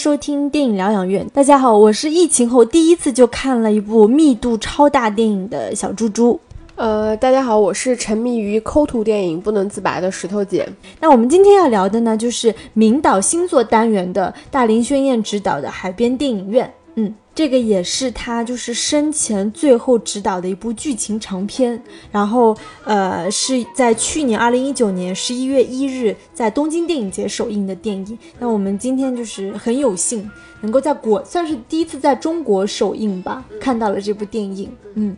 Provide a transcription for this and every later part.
收听电影疗养院。大家好，我是疫情后第一次就看了一部密度超大电影的小猪猪。呃，大家好，我是沉迷于抠图电影不能自拔的石头姐。那我们今天要聊的呢，就是明导星座单元的大林宣彦执导的《海边电影院》。嗯，这个也是他就是生前最后执导的一部剧情长片。然后，呃，是在去年二零一九年十一月一日在东京电影节首映的电影。那我们今天就是很有幸能够在国算是第一次在中国首映吧，看到了这部电影。嗯。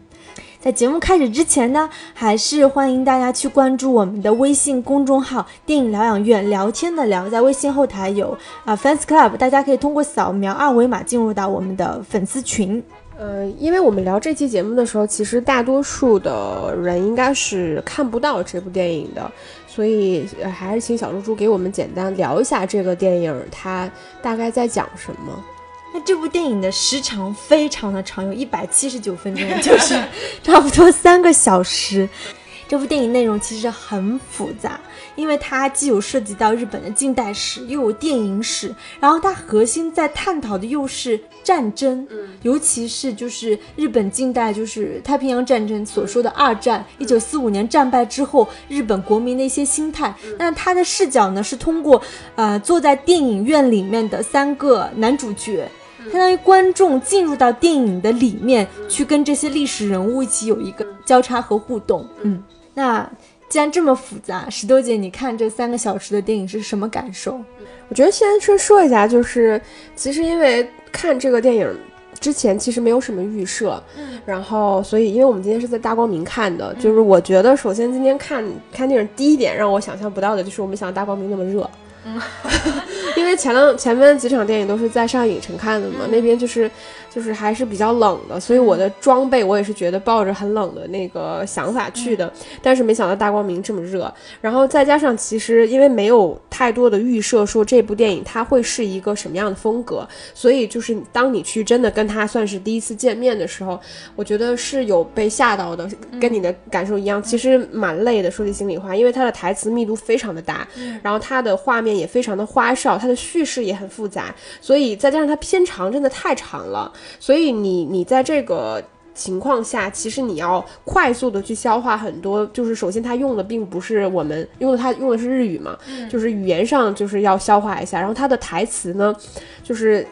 在节目开始之前呢，还是欢迎大家去关注我们的微信公众号“电影疗养院”，聊天的聊，在微信后台有啊 fans club，大家可以通过扫描二维码进入到我们的粉丝群。呃，因为我们聊这期节目的时候，其实大多数的人应该是看不到这部电影的，所以还是请小猪猪给我们简单聊一下这个电影，它大概在讲什么。那这部电影的时长非常的长，有一百七十九分钟，就是 差不多三个小时。这部电影内容其实很复杂，因为它既有涉及到日本的近代史，又有电影史，然后它核心在探讨的又是战争，尤其是就是日本近代就是太平洋战争所说的二战，一九四五年战败之后日本国民的一些心态。那他的视角呢是通过呃坐在电影院里面的三个男主角。相当于观众进入到电影的里面，去跟这些历史人物一起有一个交叉和互动。嗯，那既然这么复杂，石头姐，你看这三个小时的电影是什么感受？我觉得先说说一下，就是其实因为看这个电影之前其实没有什么预设，然后所以因为我们今天是在大光明看的，就是我觉得首先今天看看电影第一点让我想象不到的就是我没想到大光明那么热。嗯，因为前两前面几场电影都是在上影城看的嘛，那边就是。就是还是比较冷的，所以我的装备我也是觉得抱着很冷的那个想法去的，但是没想到大光明这么热，然后再加上其实因为没有太多的预设说这部电影它会是一个什么样的风格，所以就是当你去真的跟他算是第一次见面的时候，我觉得是有被吓到的，跟你的感受一样，其实蛮累的。说句心里话，因为它的台词密度非常的大，然后它的画面也非常的花哨，它的叙事也很复杂，所以再加上它片长真的太长了。所以你你在这个情况下，其实你要快速的去消化很多，就是首先它用的并不是我们用的，它用的是日语嘛，就是语言上就是要消化一下，然后它的台词呢，就是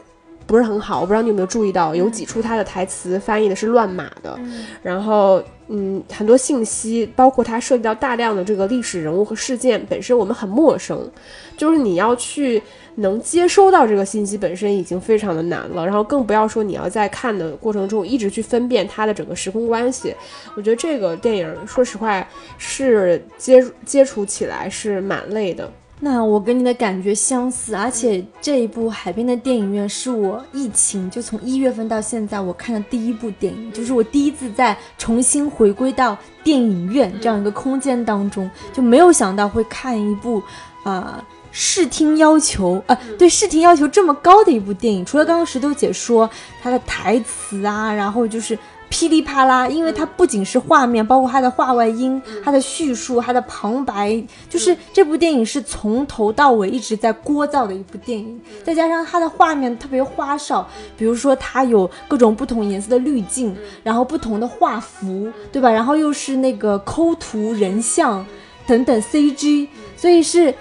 不是很好，我不知道你有没有注意到，有几处他的台词翻译的是乱码的，然后嗯，很多信息，包括它涉及到大量的这个历史人物和事件本身，我们很陌生，就是你要去。能接收到这个信息本身已经非常的难了，然后更不要说你要在看的过程中一直去分辨它的整个时空关系。我觉得这个电影说实话是接接触起来是蛮累的。那我跟你的感觉相似，而且这一部《海边的电影院》是我疫情就从一月份到现在我看的第一部电影，就是我第一次在重新回归到电影院这样一个空间当中，就没有想到会看一部，呃。视听要求，呃，对视听要求这么高的一部电影，除了刚刚石头姐说它的台词啊，然后就是噼里啪啦，因为它不仅是画面，包括它的画外音、它的叙述、它的旁白，就是这部电影是从头到尾一直在聒噪的一部电影。再加上它的画面特别花哨，比如说它有各种不同颜色的滤镜，然后不同的画幅，对吧？然后又是那个抠图人像等等 CG，所以是。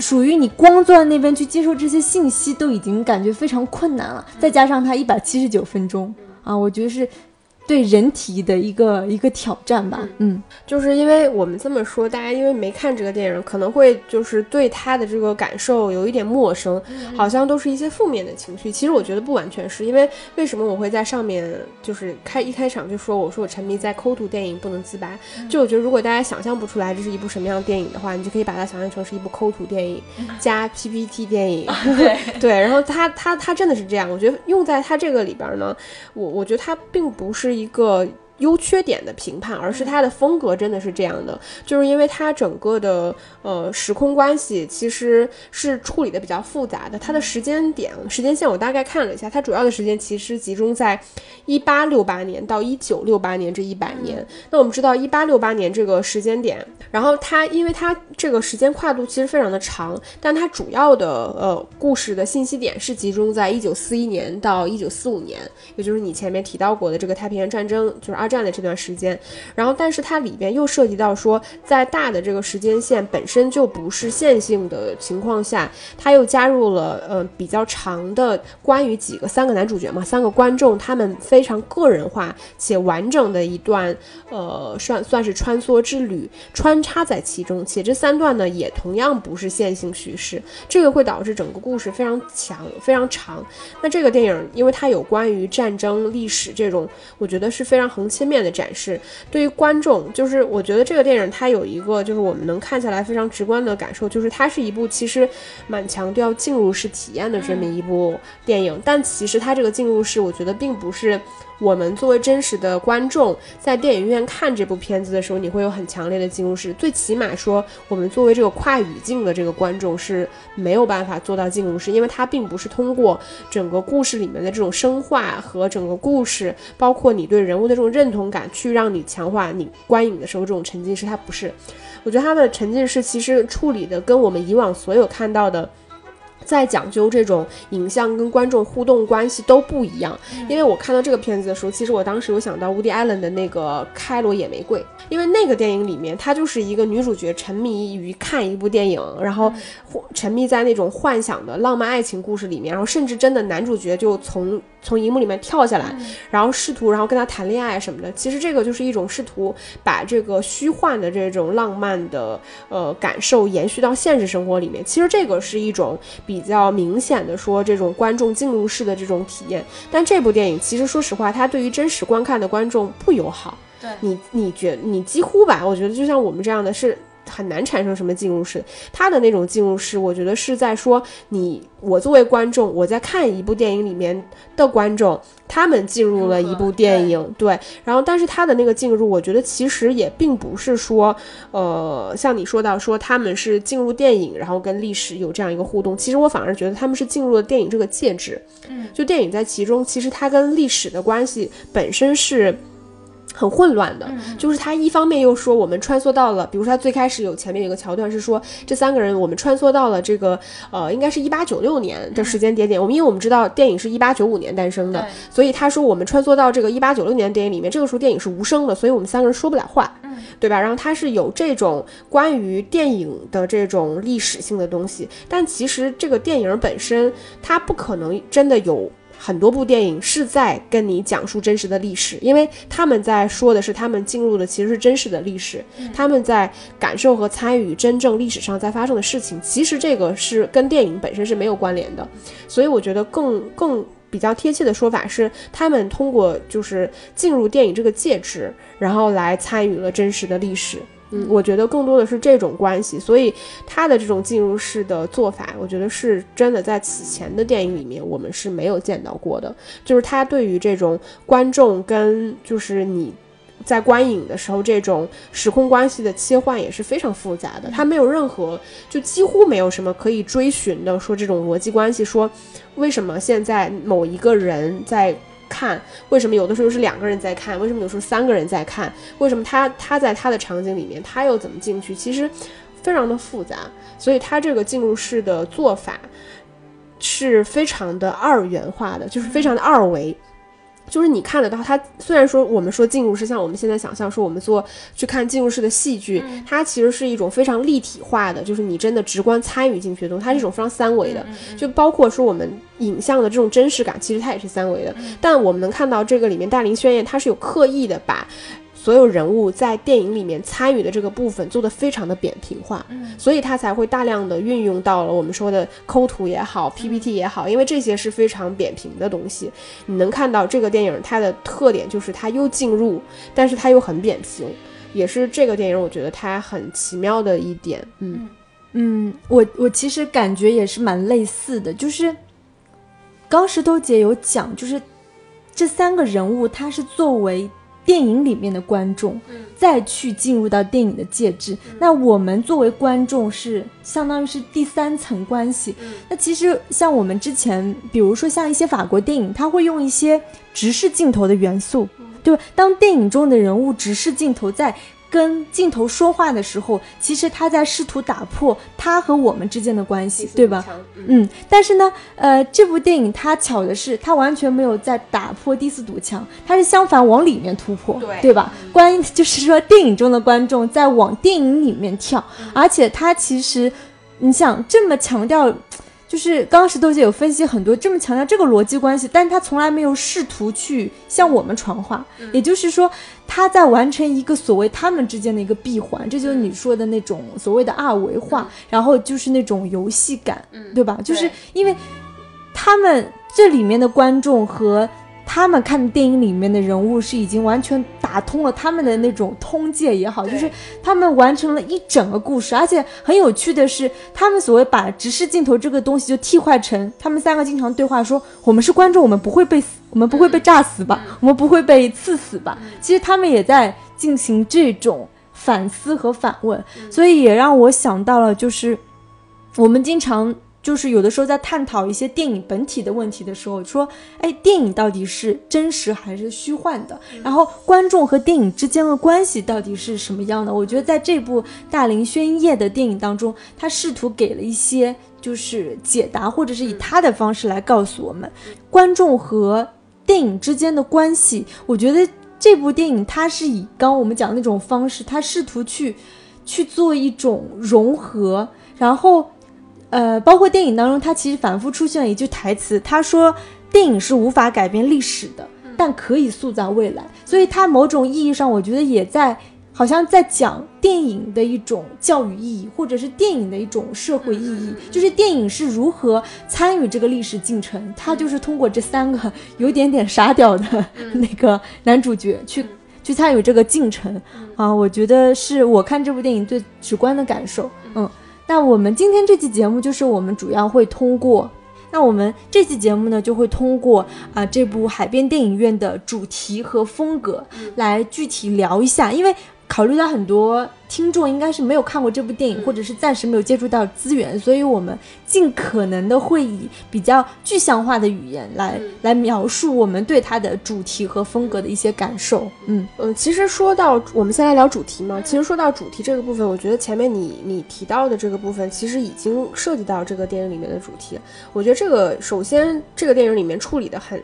属于你光坐在那边去接受这些信息都已经感觉非常困难了，再加上它一百七十九分钟啊，我觉得是。对人体的一个一个挑战吧，嗯，就是因为我们这么说，大家因为没看这个电影，可能会就是对他的这个感受有一点陌生，好像都是一些负面的情绪。其实我觉得不完全是因为为什么我会在上面就是开一开场就说我说我沉迷在抠图电影不能自拔，就我觉得如果大家想象不出来这是一部什么样的电影的话，你就可以把它想象成是一部抠图电影加 PPT 电影，对。对，然后它它它真的是这样，我觉得用在它这个里边呢，我我觉得它并不是。一个优缺点的评判，而是它的风格真的是这样的，就是因为它整个的呃时空关系其实是处理的比较复杂的，它的时间点、时间线我大概看了一下，它主要的时间其实集中在一八六八年到一九六八年这一百年。那我们知道一八六八年这个时间点，然后它因为它这个时间跨度其实非常的长，但它主要的呃故事的信息点是集中在一九四一年到一九四五年，也就是你前面提到过的这个太平洋战争，就是二。战的这段时间，然后但是它里边又涉及到说，在大的这个时间线本身就不是线性的情况下，它又加入了呃比较长的关于几个三个男主角嘛，三个观众他们非常个人化且完整的一段呃算算是穿梭之旅穿插在其中，且这三段呢也同样不是线性叙事，这个会导致整个故事非常强非常长。那这个电影因为它有关于战争历史这种，我觉得是非常横。切面的展示，对于观众，就是我觉得这个电影它有一个，就是我们能看下来非常直观的感受，就是它是一部其实蛮强调进入式体验的这么一部电影，但其实它这个进入式，我觉得并不是。我们作为真实的观众，在电影院看这部片子的时候，你会有很强烈的进入式。最起码说，我们作为这个跨语境的这个观众是没有办法做到进入式，因为它并不是通过整个故事里面的这种深化和整个故事，包括你对人物的这种认同感，去让你强化你观影的时候这种沉浸式。它不是，我觉得它的沉浸式其实处理的跟我们以往所有看到的。在讲究这种影像跟观众互动关系都不一样，因为我看到这个片子的时候，其实我当时有想到 Woody Allen 的那个《开罗野玫瑰》，因为那个电影里面，它就是一个女主角沉迷于看一部电影，然后沉迷在那种幻想的浪漫爱情故事里面，然后甚至真的男主角就从从荧幕里面跳下来，然后试图然后跟她谈恋爱什么的。其实这个就是一种试图把这个虚幻的这种浪漫的呃感受延续到现实生活里面。其实这个是一种比。比较明显的说，这种观众进入式的这种体验，但这部电影其实说实话，它对于真实观看的观众不友好。对你，你觉你几乎吧，我觉得就像我们这样的是。很难产生什么进入式，他的那种进入式，我觉得是在说你我作为观众，我在看一部电影里面的观众，他们进入了一部电影，对，然后但是他的那个进入，我觉得其实也并不是说，呃，像你说到说他们是进入电影，然后跟历史有这样一个互动，其实我反而觉得他们是进入了电影这个介质，嗯，就电影在其中，其实它跟历史的关系本身是。很混乱的，就是他一方面又说我们穿梭到了，比如说他最开始有前面有个桥段是说这三个人我们穿梭到了这个呃应该是一八九六年的时间节点，我们因为我们知道电影是一八九五年诞生的，所以他说我们穿梭到这个一八九六年电影里面，这个时候电影是无声的，所以我们三个人说不了话，对吧？然后他是有这种关于电影的这种历史性的东西，但其实这个电影本身它不可能真的有。很多部电影是在跟你讲述真实的历史，因为他们在说的是他们进入的其实是真实的历史，他们在感受和参与真正历史上在发生的事情。其实这个是跟电影本身是没有关联的，所以我觉得更更比较贴切的说法是，他们通过就是进入电影这个介质，然后来参与了真实的历史。嗯，我觉得更多的是这种关系，所以他的这种进入式的做法，我觉得是真的在此前的电影里面我们是没有见到过的。就是他对于这种观众跟就是你在观影的时候这种时空关系的切换也是非常复杂的，他没有任何就几乎没有什么可以追寻的说这种逻辑关系，说为什么现在某一个人在。看为什么有的时候是两个人在看，为什么有时候三个人在看？为什么他他在他的场景里面，他又怎么进去？其实非常的复杂，所以他这个进入式的做法是非常的二元化的，就是非常的二维。就是你看得到，它虽然说我们说进入式，像我们现在想象说我们做去看进入式的戏剧，它其实是一种非常立体化的，就是你真的直观参与进去的东西，它是一种非常三维的，就包括说我们影像的这种真实感，其实它也是三维的。但我们能看到这个里面，大林宣言它是有刻意的把。所有人物在电影里面参与的这个部分做的非常的扁平化，所以他才会大量的运用到了我们说的抠图也好，PPT 也好，因为这些是非常扁平的东西。你能看到这个电影它的特点就是它又进入，但是它又很扁平，也是这个电影我觉得它很奇妙的一点。嗯嗯，我我其实感觉也是蛮类似的，就是刚石头姐有讲，就是这三个人物他是作为。电影里面的观众，再去进入到电影的介质。那我们作为观众是相当于是第三层关系。那其实像我们之前，比如说像一些法国电影，它会用一些直视镜头的元素，对吧？当电影中的人物直视镜头在。跟镜头说话的时候，其实他在试图打破他和我们之间的关系，对吧？嗯，但是呢，呃，这部电影它巧的是，它完全没有在打破第四堵墙，它是相反往里面突破，对对吧？关就是说，电影中的观众在往电影里面跳，而且他其实，你想这么强调。就是刚刚石头姐有分析很多，这么强调这个逻辑关系，但他从来没有试图去向我们传话，也就是说，他在完成一个所谓他们之间的一个闭环，这就是你说的那种所谓的二维化，然后就是那种游戏感，对吧？就是因为他们这里面的观众和。他们看电影里面的人物是已经完全打通了他们的那种通界也好，就是他们完成了一整个故事，而且很有趣的是，他们所谓把直视镜头这个东西就替换成他们三个经常对话说：“我们是观众，我们不会被死，我们不会被炸死吧？我们不会被刺死吧？”其实他们也在进行这种反思和反问，所以也让我想到了，就是我们经常。就是有的时候在探讨一些电影本体的问题的时候，说，哎，电影到底是真实还是虚幻的？然后观众和电影之间的关系到底是什么样的？我觉得在这部大林宣业的电影当中，他试图给了一些就是解答，或者是以他的方式来告诉我们观众和电影之间的关系。我觉得这部电影它是以刚我们讲的那种方式，他试图去去做一种融合，然后。呃，包括电影当中，他其实反复出现了一句台词，他说：“电影是无法改变历史的，但可以塑造未来。”所以，他某种意义上，我觉得也在好像在讲电影的一种教育意义，或者是电影的一种社会意义，就是电影是如何参与这个历史进程。他就是通过这三个有点点傻屌的 那个男主角去去参与这个进程啊，我觉得是我看这部电影最直观的感受。嗯。那我们今天这期节目就是我们主要会通过，那我们这期节目呢就会通过啊这部海边电影院的主题和风格来具体聊一下，因为。考虑到很多听众应该是没有看过这部电影，或者是暂时没有接触到资源，所以我们尽可能的会以比较具象化的语言来来描述我们对它的主题和风格的一些感受。嗯嗯，其实说到我们先来聊主题嘛，其实说到主题这个部分，我觉得前面你你提到的这个部分，其实已经涉及到这个电影里面的主题。我觉得这个首先这个电影里面处理的很。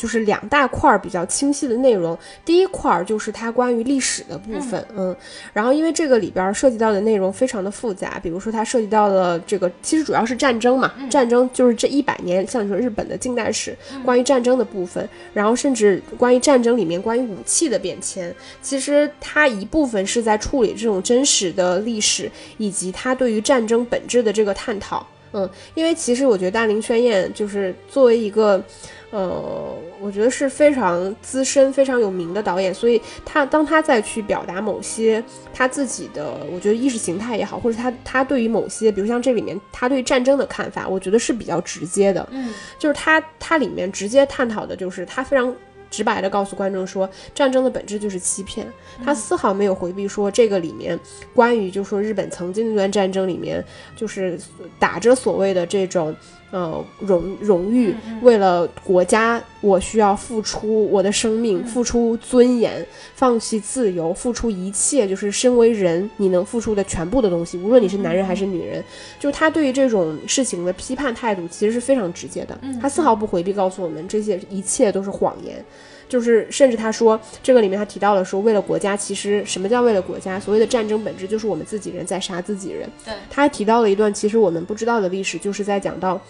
就是两大块儿比较清晰的内容，第一块儿就是它关于历史的部分，嗯，然后因为这个里边涉及到的内容非常的复杂，比如说它涉及到了这个，其实主要是战争嘛，战争就是这一百年，像你说日本的近代史，关于战争的部分，然后甚至关于战争里面关于武器的变迁，其实它一部分是在处理这种真实的历史，以及它对于战争本质的这个探讨，嗯，因为其实我觉得大林宣彦就是作为一个。呃，我觉得是非常资深、非常有名的导演，所以他当他再去表达某些他自己的，我觉得意识形态也好，或者他他对于某些，比如像这里面他对战争的看法，我觉得是比较直接的。嗯，就是他他里面直接探讨的就是他非常直白的告诉观众说，战争的本质就是欺骗。他丝毫没有回避说这个里面关于就说日本曾经那段战争里面就是打着所谓的这种。呃，荣荣誉，为了国家，我需要付出我的生命，付出尊严，放弃自由，付出一切，就是身为人你能付出的全部的东西，无论你是男人还是女人。就是他对于这种事情的批判态度，其实是非常直接的，他丝毫不回避，告诉我们这些一切都是谎言。就是甚至他说，这个里面他提到了说，为了国家，其实什么叫为了国家？所谓的战争本质就是我们自己人在杀自己人。对，他还提到了一段其实我们不知道的历史，就是在讲到。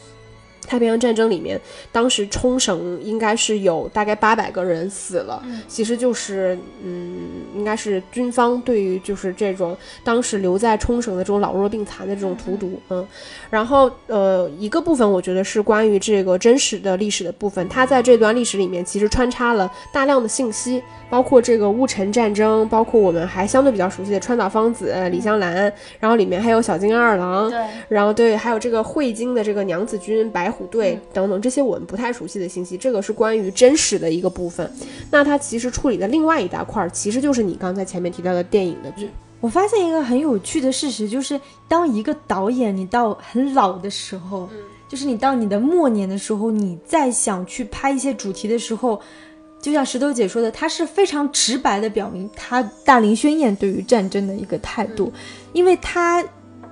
太平洋战争里面，当时冲绳应该是有大概八百个人死了，其实就是，嗯，应该是军方对于就是这种当时留在冲绳的这种老弱病残的这种荼毒，嗯，然后呃一个部分我觉得是关于这个真实的历史的部分，它在这段历史里面其实穿插了大量的信息。包括这个戊辰战争，包括我们还相对比较熟悉的川岛芳子、李香兰，然后里面还有小津安二郎，对，然后对，还有这个汇金的这个娘子军白虎队等等这些我们不太熟悉的信息，这个是关于真实的一个部分。那它其实处理的另外一大块，其实就是你刚才前面提到的电影的剧。我发现一个很有趣的事实，就是当一个导演你到很老的时候，就是你到你的末年的时候，你再想去拍一些主题的时候。就像石头姐说的，他是非常直白的表明他大林宣彦对于战争的一个态度，因为他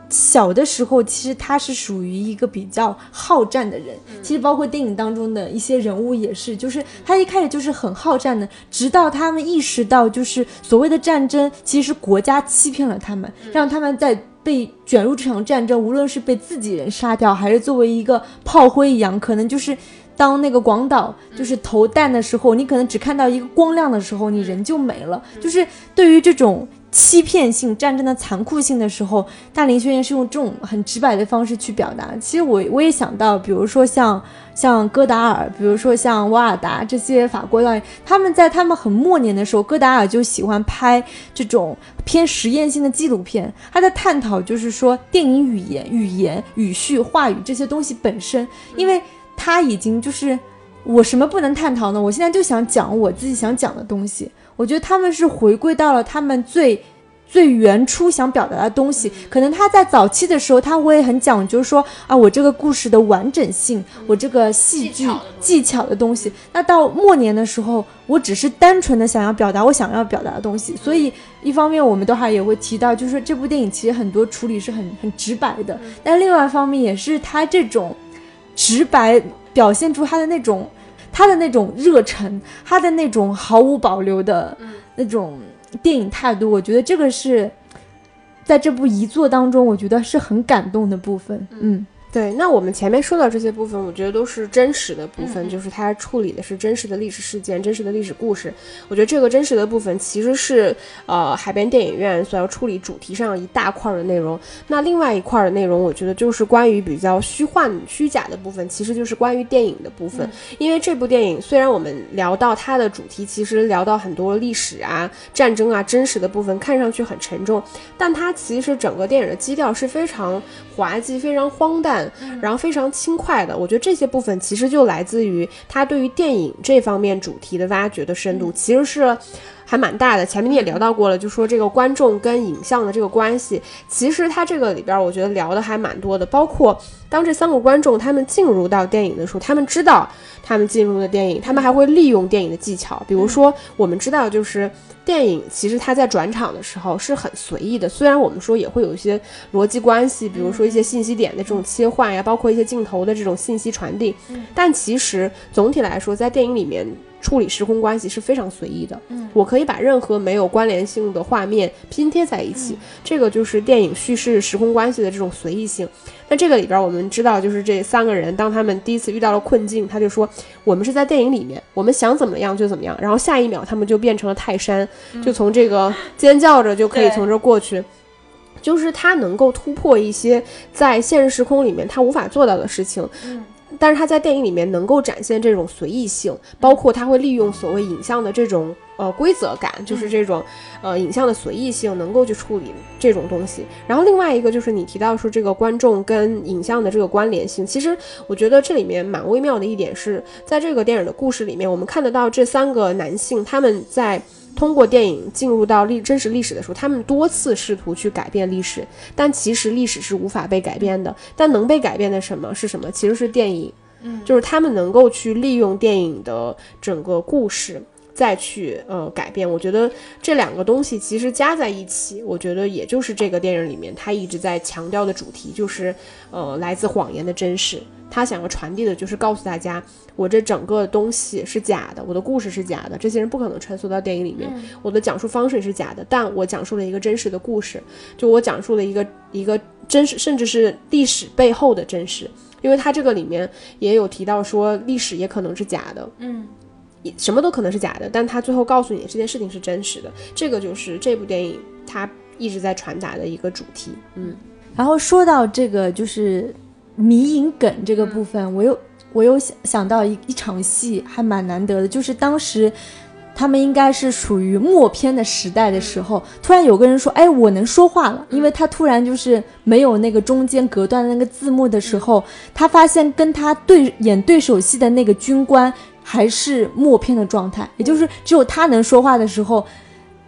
小的时候其实他是属于一个比较好战的人，其实包括电影当中的一些人物也是，就是他一开始就是很好战的，直到他们意识到就是所谓的战争其实国家欺骗了他们，让他们在被卷入这场战争，无论是被自己人杀掉，还是作为一个炮灰一样，可能就是。当那个广岛就是投弹的时候，你可能只看到一个光亮的时候，你人就没了。就是对于这种欺骗性战争的残酷性的时候，大林宣言是用这种很直白的方式去表达。其实我我也想到，比如说像像戈达尔，比如说像瓦尔达这些法国导演，他们在他们很末年的时候，戈达尔就喜欢拍这种偏实验性的纪录片，他在探讨就是说电影语言、语言、语序、话语这些东西本身，因为。他已经就是我什么不能探讨呢？我现在就想讲我自己想讲的东西。我觉得他们是回归到了他们最最原初想表达的东西。可能他在早期的时候，他会很讲究说啊，我这个故事的完整性，我这个戏剧技巧的东西。那到末年的时候，我只是单纯的想要表达我想要表达的东西。所以一方面，我们都还也会提到，就是这部电影其实很多处理是很很直白的。但另外一方面，也是他这种。直白表现出他的那种，他的那种热忱，他的那种毫无保留的那种电影态度，我觉得这个是在这部遗作当中，我觉得是很感动的部分。嗯。对，那我们前面说到这些部分，我觉得都是真实的部分，就是它处理的是真实的历史事件、真实的历史故事。我觉得这个真实的部分其实是呃海边电影院所要处理主题上一大块的内容。那另外一块的内容，我觉得就是关于比较虚幻、虚假的部分，其实就是关于电影的部分。因为这部电影虽然我们聊到它的主题，其实聊到很多历史啊、战争啊、真实的部分，看上去很沉重，但它其实整个电影的基调是非常滑稽、非常荒诞。然后非常轻快的，我觉得这些部分其实就来自于他对于电影这方面主题的挖掘的深度，其实是还蛮大的。前面你也聊到过了，就说这个观众跟影像的这个关系，其实它这个里边我觉得聊的还蛮多的。包括当这三个观众他们进入到电影的时候，他们知道他们进入的电影，他们还会利用电影的技巧，比如说我们知道就是。电影其实它在转场的时候是很随意的，虽然我们说也会有一些逻辑关系，比如说一些信息点的这种切换呀，包括一些镜头的这种信息传递，但其实总体来说，在电影里面。处理时空关系是非常随意的，嗯，我可以把任何没有关联性的画面拼贴在一起，这个就是电影叙事时空关系的这种随意性。那这个里边我们知道，就是这三个人当他们第一次遇到了困境，他就说我们是在电影里面，我们想怎么样就怎么样，然后下一秒他们就变成了泰山，就从这个尖叫着就可以从这过去，就是他能够突破一些在现实时空里面他无法做到的事情。但是他在电影里面能够展现这种随意性，包括他会利用所谓影像的这种呃规则感，就是这种呃影像的随意性，能够去处理这种东西。然后另外一个就是你提到说这个观众跟影像的这个关联性，其实我觉得这里面蛮微妙的一点是在这个电影的故事里面，我们看得到这三个男性他们在。通过电影进入到历真实历史的时候，他们多次试图去改变历史，但其实历史是无法被改变的。但能被改变的什么是什么？其实是电影，嗯，就是他们能够去利用电影的整个故事。再去呃改变，我觉得这两个东西其实加在一起，我觉得也就是这个电影里面他一直在强调的主题，就是呃来自谎言的真实。他想要传递的就是告诉大家，我这整个东西是假的，我的故事是假的，这些人不可能穿梭到电影里面，我的讲述方式也是假的，但我讲述了一个真实的故事，就我讲述了一个一个真实，甚至是历史背后的真实，因为他这个里面也有提到说历史也可能是假的，嗯。什么都可能是假的，但他最后告诉你这件事情是真实的，这个就是这部电影它一直在传达的一个主题。嗯，然后说到这个就是迷影梗这个部分，我又我又想想到一一场戏还蛮难得的，就是当时。他们应该是属于默片的时代的时候，突然有个人说：“哎，我能说话了。”因为他突然就是没有那个中间隔断的那个字幕的时候，他发现跟他对演对手戏的那个军官还是默片的状态，也就是只有他能说话的时候，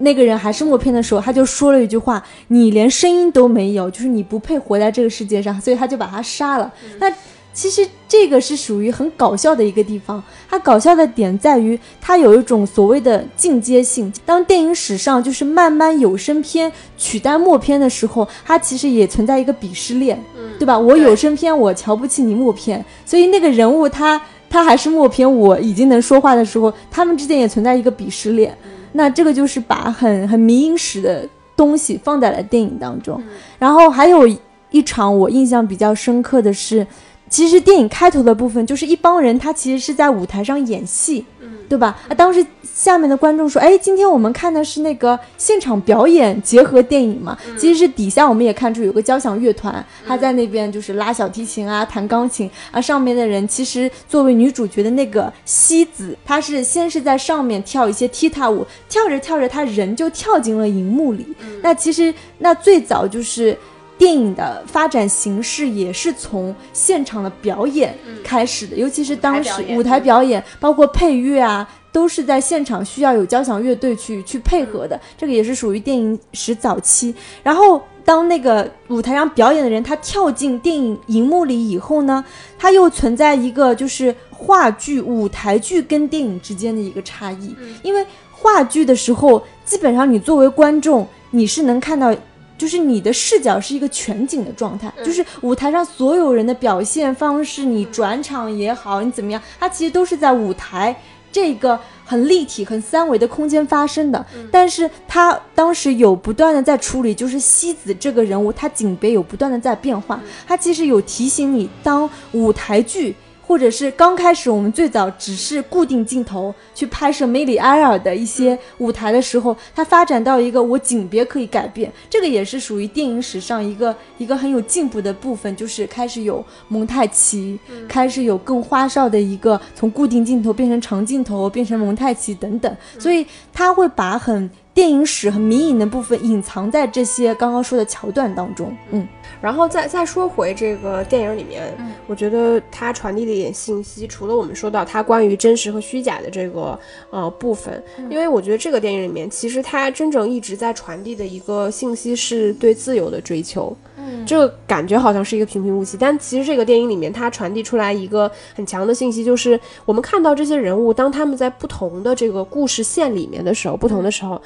那个人还是默片的时候，他就说了一句话：“你连声音都没有，就是你不配活在这个世界上。”所以他就把他杀了。那。其实这个是属于很搞笑的一个地方，它搞笑的点在于它有一种所谓的进阶性。当电影史上就是慢慢有声片取代默片的时候，它其实也存在一个鄙视链，对吧？我有声片，我瞧不起你默片，所以那个人物他他还是默片，我已经能说话的时候，他们之间也存在一个鄙视链。那这个就是把很很迷影史的东西放在了电影当中。然后还有一场我印象比较深刻的是。其实电影开头的部分就是一帮人，他其实是在舞台上演戏，嗯，对吧？啊，当时下面的观众说：“哎，今天我们看的是那个现场表演结合电影嘛。”其实是底下我们也看出有个交响乐团，他在那边就是拉小提琴啊，弹钢琴啊。上面的人其实作为女主角的那个西子，她是先是在上面跳一些踢踏舞，跳着跳着，她人就跳进了荧幕里。那其实那最早就是。电影的发展形式也是从现场的表演开始的，尤其是当时舞台表演，包括配乐啊，都是在现场需要有交响乐队去去配合的。这个也是属于电影史早期。然后，当那个舞台上表演的人他跳进电影荧幕里以后呢，他又存在一个就是话剧、舞台剧跟电影之间的一个差异。因为话剧的时候，基本上你作为观众，你是能看到。就是你的视角是一个全景的状态，就是舞台上所有人的表现方式，你转场也好，你怎么样，它其实都是在舞台这个很立体、很三维的空间发生的。但是他当时有不断的在处理，就是西子这个人物，他景别有不断的在变化，他其实有提醒你，当舞台剧。或者是刚开始我们最早只是固定镜头去拍摄梅里埃尔的一些舞台的时候，它发展到一个我景别可以改变，这个也是属于电影史上一个一个很有进步的部分，就是开始有蒙太奇，开始有更花哨的一个从固定镜头变成长镜头，变成蒙太奇等等，所以它会把很电影史很迷影的部分隐藏在这些刚刚说的桥段当中，嗯。然后再再说回这个电影里面，我觉得它传递的一点信息，除了我们说到它关于真实和虚假的这个呃部分，因为我觉得这个电影里面，其实它真正一直在传递的一个信息是对自由的追求。嗯，这个感觉好像是一个平平无奇，但其实这个电影里面它传递出来一个很强的信息，就是我们看到这些人物，当他们在不同的这个故事线里面的时候，不同的时候。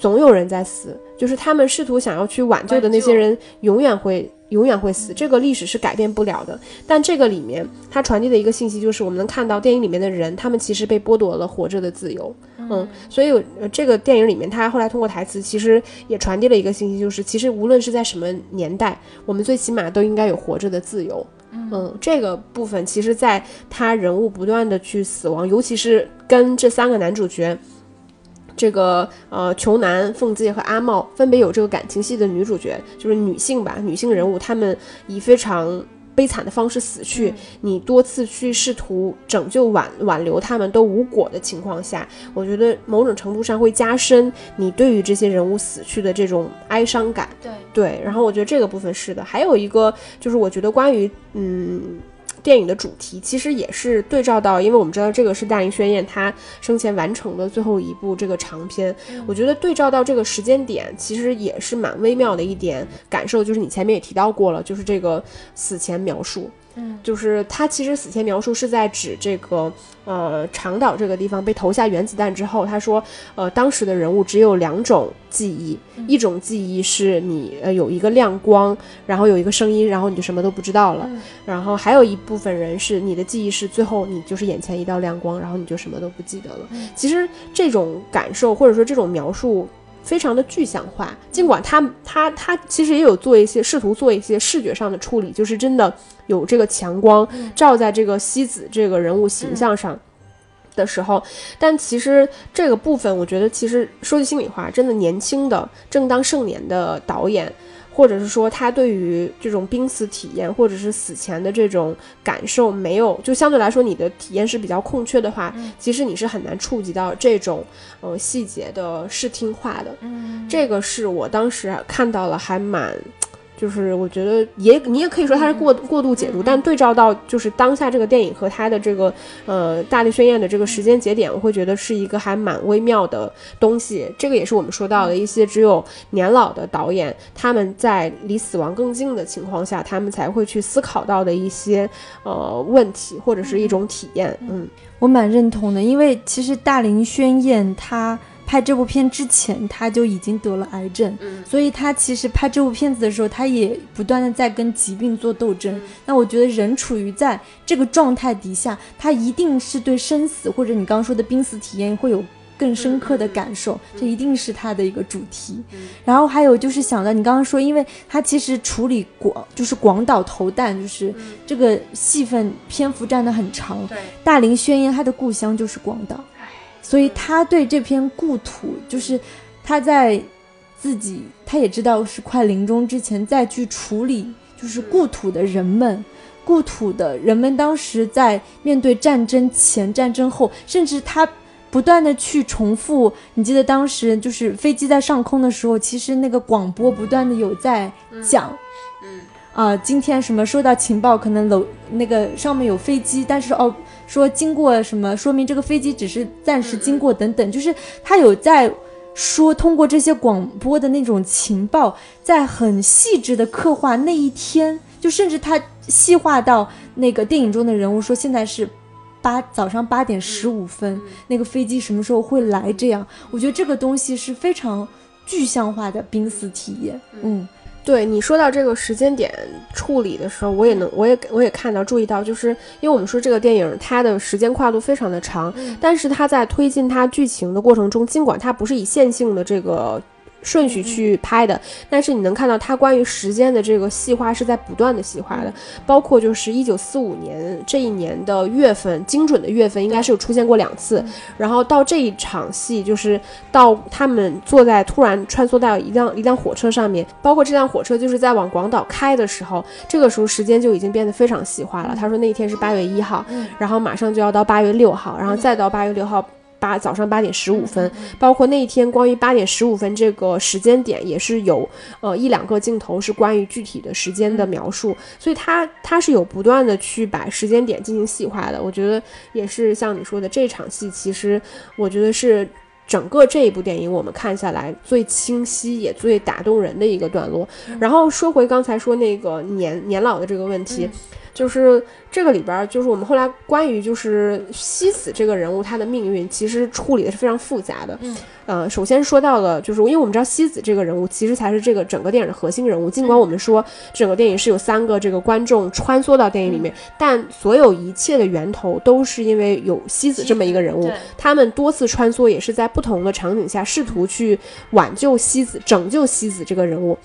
总有人在死，就是他们试图想要去挽救的那些人，永远会永远会死。这个历史是改变不了的。但这个里面，它传递的一个信息就是，我们能看到电影里面的人，他们其实被剥夺了活着的自由。嗯，所以这个电影里面，他后来通过台词，其实也传递了一个信息，就是其实无论是在什么年代，我们最起码都应该有活着的自由。嗯，这个部分其实在他人物不断的去死亡，尤其是跟这三个男主角。这个呃，穷男、凤介和阿茂分别有这个感情戏的女主角，就是女性吧，女性人物，她们以非常悲惨的方式死去。你多次去试图拯救、挽挽留他们都无果的情况下，我觉得某种程度上会加深你对于这些人物死去的这种哀伤感。对对，然后我觉得这个部分是的，还有一个就是我觉得关于嗯。电影的主题其实也是对照到，因为我们知道这个是大林宣言他生前完成的最后一部这个长片，我觉得对照到这个时间点，其实也是蛮微妙的一点感受，就是你前面也提到过了，就是这个死前描述。嗯，就是他其实死前描述是在指这个呃长岛这个地方被投下原子弹之后，他说呃当时的人物只有两种记忆，一种记忆是你呃有一个亮光，然后有一个声音，然后你就什么都不知道了，然后还有一部分人是你的记忆是最后你就是眼前一道亮光，然后你就什么都不记得了。其实这种感受或者说这种描述。非常的具象化，尽管他他他其实也有做一些试图做一些视觉上的处理，就是真的有这个强光照在这个西子这个人物形象上的时候，但其实这个部分，我觉得其实说句心里话，真的年轻的正当盛年的导演，或者是说他对于这种濒死体验，或者是死前的这种感受没有，就相对来说你的体验是比较空缺的话，其实你是很难触及到这种呃细节的视听化的。嗯，这个是我当时看到了，还蛮。就是我觉得也你也可以说它是过过度解读，但对照到就是当下这个电影和它的这个呃大力宣言的这个时间节点，我会觉得是一个还蛮微妙的东西。这个也是我们说到的一些只有年老的导演他们在离死亡更近的情况下，他们才会去思考到的一些呃问题或者是一种体验。嗯，我蛮认同的，因为其实大林宣彦他。拍这部片之前，他就已经得了癌症，所以他其实拍这部片子的时候，他也不断的在跟疾病做斗争。那我觉得人处于在这个状态底下，他一定是对生死或者你刚刚说的濒死体验会有更深刻的感受，这一定是他的一个主题。然后还有就是想到你刚刚说，因为他其实处理广就是广岛投弹，就是这个戏份篇幅占得很长。对，大林宣言他的故乡就是广岛。所以他对这片故土，就是他在自己他也知道是快临终之前再去处理，就是故土的人们，故土的人们当时在面对战争前、战争后，甚至他不断的去重复。你记得当时就是飞机在上空的时候，其实那个广播不断的有在讲，嗯啊，今天什么收到情报，可能楼那个上面有飞机，但是哦。说经过什么，说明这个飞机只是暂时经过等等，就是他有在说通过这些广播的那种情报，在很细致的刻画那一天，就甚至他细化到那个电影中的人物说现在是八早上八点十五分，那个飞机什么时候会来？这样，我觉得这个东西是非常具象化的濒死体验，嗯。对你说到这个时间点处理的时候，我也能，我也我也看到注意到，就是因为我们说这个电影它的时间跨度非常的长，但是它在推进它剧情的过程中，尽管它不是以线性的这个。顺序去拍的，但是你能看到它关于时间的这个细化是在不断的细化的，包括就是一九四五年这一年的月份，精准的月份应该是有出现过两次，然后到这一场戏就是到他们坐在突然穿梭到一辆一辆火车上面，包括这辆火车就是在往广岛开的时候，这个时候时间就已经变得非常细化了。他说那一天是八月一号，然后马上就要到八月六号，然后再到八月六号。八早上八点十五分，包括那一天关于八点十五分这个时间点，也是有呃一两个镜头是关于具体的时间的描述，所以它它是有不断的去把时间点进行细化的。我觉得也是像你说的，这场戏其实我觉得是整个这一部电影我们看下来最清晰也最打动人的一个段落。然后说回刚才说那个年年老的这个问题。就是这个里边，就是我们后来关于就是西子这个人物他的命运，其实处理的是非常复杂的。嗯，呃，首先说到了，就是因为我们知道西子这个人物其实才是这个整个电影的核心人物。尽管我们说整个电影是有三个这个观众穿梭到电影里面，但所有一切的源头都是因为有西子这么一个人物，他们多次穿梭也是在不同的场景下试图去挽救西子、拯救西子这个人物。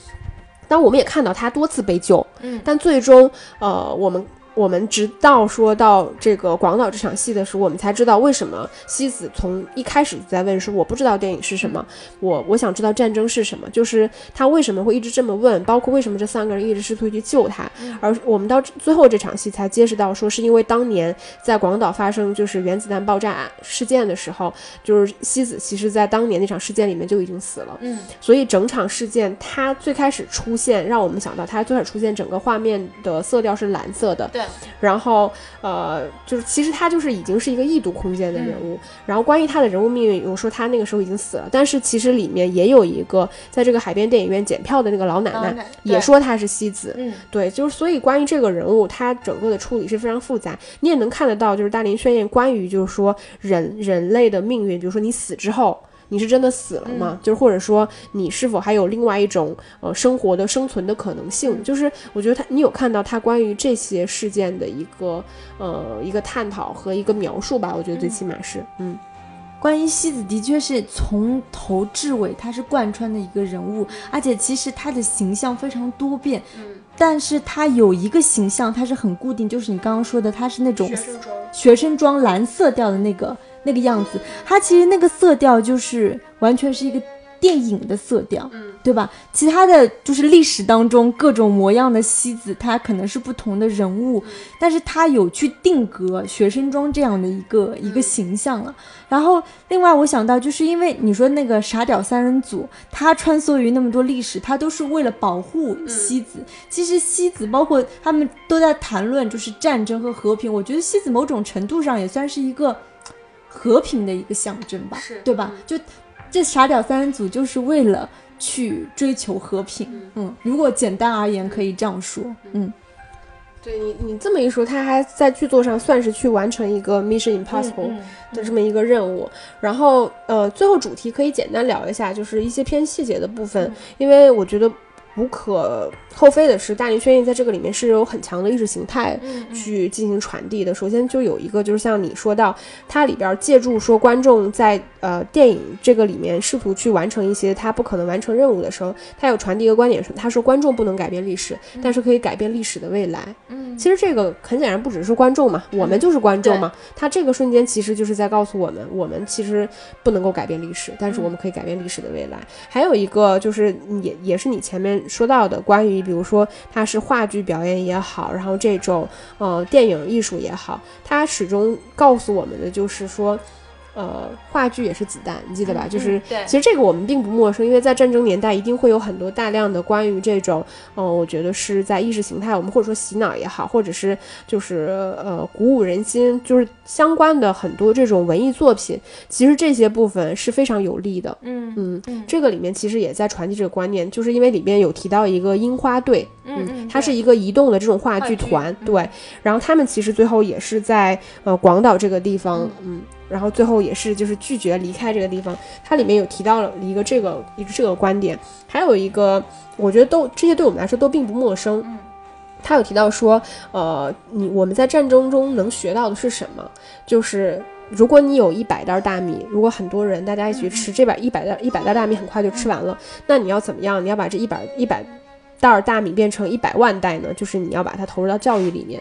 但我们也看到他多次被救，嗯，但最终，呃，我们。我们直到说到这个广岛这场戏的时候，我们才知道为什么西子从一开始就在问说我不知道电影是什么，我我想知道战争是什么，就是他为什么会一直这么问，包括为什么这三个人一直试图去救他，而我们到最后这场戏才揭示到说是因为当年在广岛发生就是原子弹爆炸事件的时候，就是西子其实在当年那场事件里面就已经死了，嗯，所以整场事件他最开始出现，让我们想到他最开始出现整个画面的色调是蓝色的，对。然后，呃，就是其实他就是已经是一个异度空间的人物。然后关于他的人物命运，有说他那个时候已经死了，但是其实里面也有一个在这个海边电影院检票的那个老奶奶，也说他是西子。嗯，对，就是所以关于这个人物，他整个的处理是非常复杂。你也能看得到，就是大林宣言关于就是说人人类的命运，比如说你死之后。你是真的死了吗？就是或者说你是否还有另外一种呃生活的生存的可能性？就是我觉得他，你有看到他关于这些事件的一个呃一个探讨和一个描述吧？我觉得最起码是，嗯，关于西子的确是从头至尾他是贯穿的一个人物，而且其实他的形象非常多变，嗯，但是他有一个形象他是很固定，就是你刚刚说的，他是那种学生装学生装蓝色调的那个。那个样子，它其实那个色调就是完全是一个电影的色调，嗯，对吧？其他的就是历史当中各种模样的西子，他可能是不同的人物，但是他有去定格学生装这样的一个一个形象了。然后另外我想到，就是因为你说那个傻屌三人组，他穿梭于那么多历史，他都是为了保护西子。其实西子包括他们都在谈论就是战争和和平，我觉得西子某种程度上也算是一个和平的一个象征吧，对吧？就这傻屌三人组就是为了去追求和平。嗯，如果简单而言可以这样说，嗯。对你，你这么一说，他还在剧作上算是去完成一个 Mission Impossible 的这么一个任务。然后，呃，最后主题可以简单聊一下，就是一些偏细节的部分，因为我觉得。无可厚非的是，大林宣逸在这个里面是有很强的意识形态去进行传递的。首先就有一个，就是像你说到，它里边借助说观众在呃电影这个里面试图去完成一些他不可能完成任务的时候，他有传递一个观点，说他说观众不能改变历史，但是可以改变历史的未来。嗯，其实这个很显然不只是观众嘛，我们就是观众嘛。他这个瞬间其实就是在告诉我们，我们其实不能够改变历史，但是我们可以改变历史的未来。还有一个就是也也是你前面。说到的关于，比如说它是话剧表演也好，然后这种呃电影艺术也好，它始终告诉我们的就是说。呃，话剧也是子弹，你记得吧？就是，其实这个我们并不陌生，因为在战争年代，一定会有很多大量的关于这种，嗯，我觉得是在意识形态，我们或者说洗脑也好，或者是就是呃鼓舞人心，就是相关的很多这种文艺作品，其实这些部分是非常有利的。嗯嗯，这个里面其实也在传递这个观念，就是因为里面有提到一个樱花队，嗯，它是一个移动的这种话剧团，对，然后他们其实最后也是在呃广岛这个地方，嗯。然后最后也是就是拒绝离开这个地方，它里面有提到了一个这个一个这个观点，还有一个我觉得都这些对我们来说都并不陌生。他有提到说，呃，你我们在战争中能学到的是什么？就是如果你有一百袋大米，如果很多人大家一起吃这百一百袋一百袋大米很快就吃完了，那你要怎么样？你要把这一百一百袋大米变成一百万袋呢？就是你要把它投入到教育里面。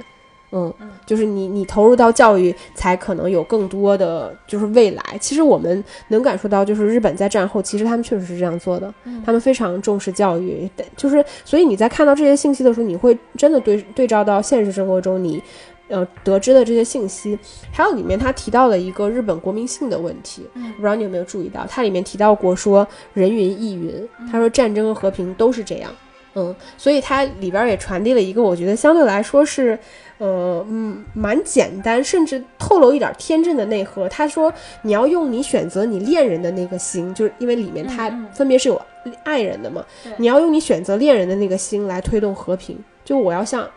嗯，就是你，你投入到教育，才可能有更多的就是未来。其实我们能感受到，就是日本在战后，其实他们确实是这样做的，他们非常重视教育。就是所以你在看到这些信息的时候，你会真的对对照到现实生活中你呃得知的这些信息。还有里面他提到了一个日本国民性的问题，不知道你有没有注意到，它里面提到过说人云亦云，他说战争和和平都是这样。嗯，所以它里边也传递了一个我觉得相对来说是。呃嗯，蛮简单，甚至透露一点天真的内核。他说：“你要用你选择你恋人的那个心，就是因为里面他分别是有爱人的嘛。你要用你选择恋人的那个心来推动和平。就我要像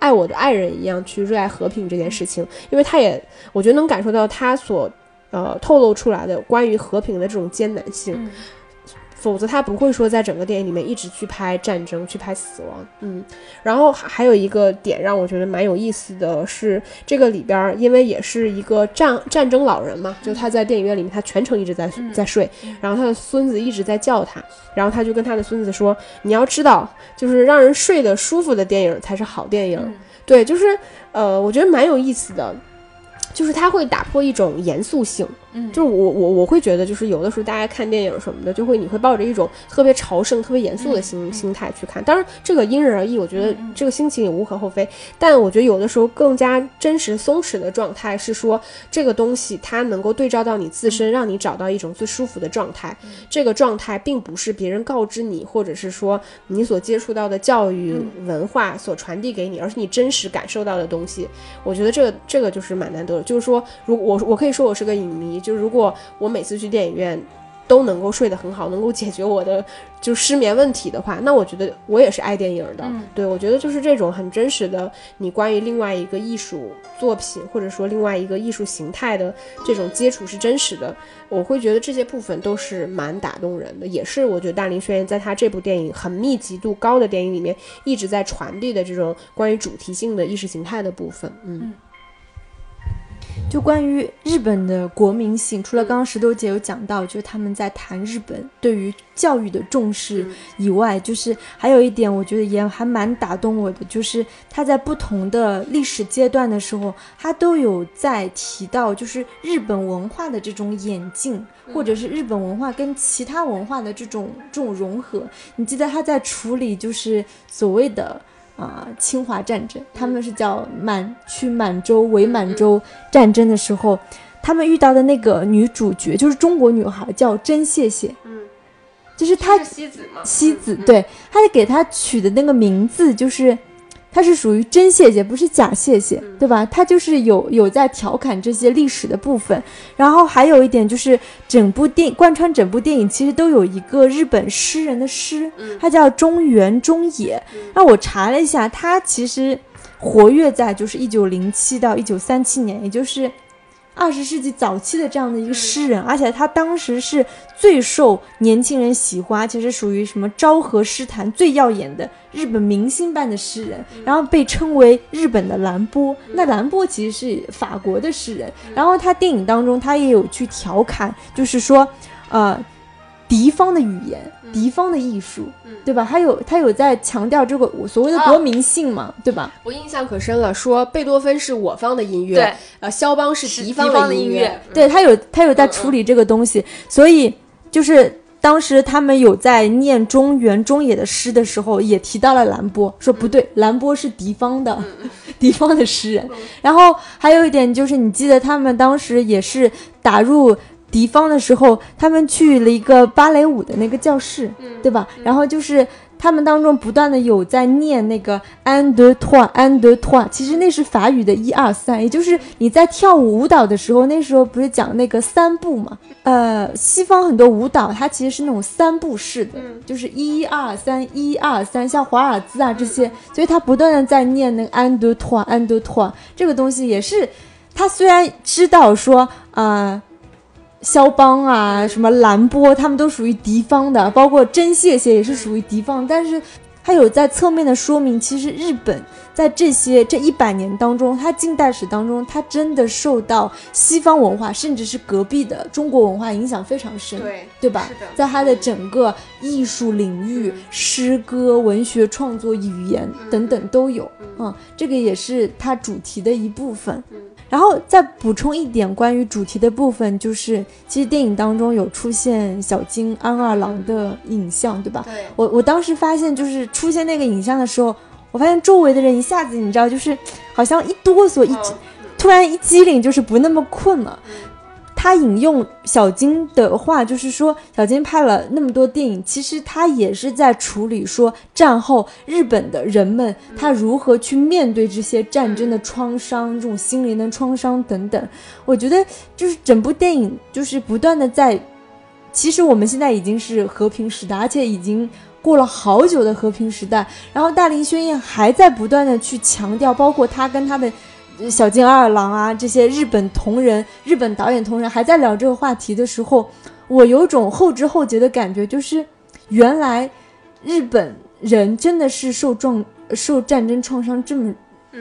爱我的爱人一样去热爱和平这件事情，因为他也我觉得能感受到他所呃透露出来的关于和平的这种艰难性。”否则他不会说在整个电影里面一直去拍战争，去拍死亡。嗯，然后还有一个点让我觉得蛮有意思的是，这个里边因为也是一个战战争老人嘛，就他在电影院里面他全程一直在在睡，然后他的孙子一直在叫他，然后他就跟他的孙子说：“你要知道，就是让人睡得舒服的电影才是好电影。”对，就是呃，我觉得蛮有意思的。就是它会打破一种严肃性，嗯，就是我我我会觉得，就是有的时候大家看电影什么的，就会你会抱着一种特别朝圣、特别严肃的心心态去看。当然，这个因人而异，我觉得这个心情也无可厚非。但我觉得有的时候更加真实、松弛的状态是说，这个东西它能够对照到你自身，让你找到一种最舒服的状态。这个状态并不是别人告知你，或者是说你所接触到的教育文化所传递给你，而是你真实感受到的东西。我觉得这个这个就是蛮难得。就是说，如我我可以说我是个影迷，就是如果我每次去电影院都能够睡得很好，能够解决我的就失眠问题的话，那我觉得我也是爱电影的。对我觉得就是这种很真实的，你关于另外一个艺术作品或者说另外一个艺术形态的这种接触是真实的，我会觉得这些部分都是蛮打动人的，也是我觉得大林宣言在他这部电影很密集度高的电影里面一直在传递的这种关于主题性的意识形态的部分。嗯。就关于日本的国民性，除了刚刚石头姐有讲到，就是他们在谈日本对于教育的重视以外，就是还有一点，我觉得也还蛮打动我的，就是他在不同的历史阶段的时候，他都有在提到，就是日本文化的这种演进，或者是日本文化跟其他文化的这种这种融合。你记得他在处理就是所谓的。啊，侵华战争，他们是叫满去满洲伪满洲战争的时候，他们遇到的那个女主角就是中国女孩，叫甄谢谢，嗯，就是她西子嘛，西子，对，她给她取的那个名字就是。它是属于真谢谢，不是假谢谢，对吧？它就是有有在调侃这些历史的部分，然后还有一点就是整部电贯穿整部电影，其实都有一个日本诗人的诗，他叫中原中野。那我查了一下，他其实活跃在就是一九零七到一九三七年，也就是。二十世纪早期的这样的一个诗人，而且他当时是最受年轻人喜欢，而且是属于什么昭和诗坛最耀眼的日本明星般的诗人，然后被称为日本的兰波。那兰波其实是法国的诗人，然后他电影当中他也有去调侃，就是说，呃。敌方的语言，敌方的艺术，对吧？他有他有在强调这个所谓的国民性嘛，对吧？我印象可深了，说贝多芬是我方的音乐，呃，肖邦是敌方的音乐，对他有他有在处理这个东西，所以就是当时他们有在念中原中野的诗的时候，也提到了兰波，说不对，兰波是敌方的，敌方的诗人。然后还有一点就是，你记得他们当时也是打入。敌方的时候，他们去了一个芭蕾舞的那个教室，对吧？然后就是他们当中不断的有在念那个安德托安德托，其实那是法语的一二三，也就是你在跳舞舞蹈的时候，那时候不是讲那个三步嘛？呃，西方很多舞蹈它其实是那种三步式的，就是一二三一二三，像华尔兹啊这些，所以他不断的在念那个安德托安德托这个东西，也是他虽然知道说啊。肖邦啊，什么兰波，他们都属于敌方的，包括真谢谢也是属于敌方。但是，他有在侧面的说明，其实日本在这些这一百年当中，它近代史当中，它真的受到西方文化，甚至是隔壁的中国文化影响非常深，对对吧？在它的整个艺术领域、诗歌、文学创作、语言等等都有，嗯，这个也是它主题的一部分。然后再补充一点关于主题的部分，就是其实电影当中有出现小金安二郎的影像，对吧？对。我我当时发现，就是出现那个影像的时候，我发现周围的人一下子，你知道，就是好像一哆嗦，一突然一激灵，就是不那么困了。他引用小金的话，就是说，小金拍了那么多电影，其实他也是在处理说战后日本的人们他如何去面对这些战争的创伤、这种心灵的创伤等等。我觉得就是整部电影就是不断的在，其实我们现在已经是和平时代，而且已经过了好久的和平时代，然后大林宣彦还在不断的去强调，包括他跟他的。小金二郎啊，这些日本同人、日本导演同人还在聊这个话题的时候，我有种后知后觉的感觉，就是原来日本人真的是受创、受战争创伤这么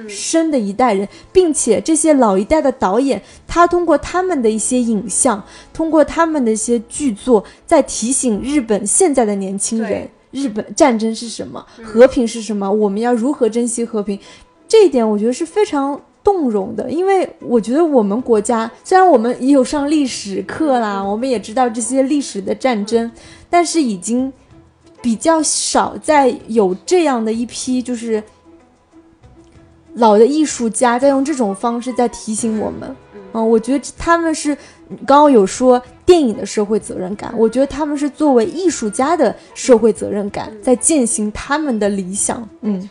深的一代人，并且这些老一代的导演，他通过他们的一些影像，通过他们的一些剧作，在提醒日本现在的年轻人，日本战争是什么，和平是什么，我们要如何珍惜和平。这一点我觉得是非常。动容的，因为我觉得我们国家虽然我们也有上历史课啦，我们也知道这些历史的战争，但是已经比较少在有这样的一批就是老的艺术家在用这种方式在提醒我们。嗯，我觉得他们是刚刚有说电影的社会责任感，我觉得他们是作为艺术家的社会责任感在践行他们的理想。嗯。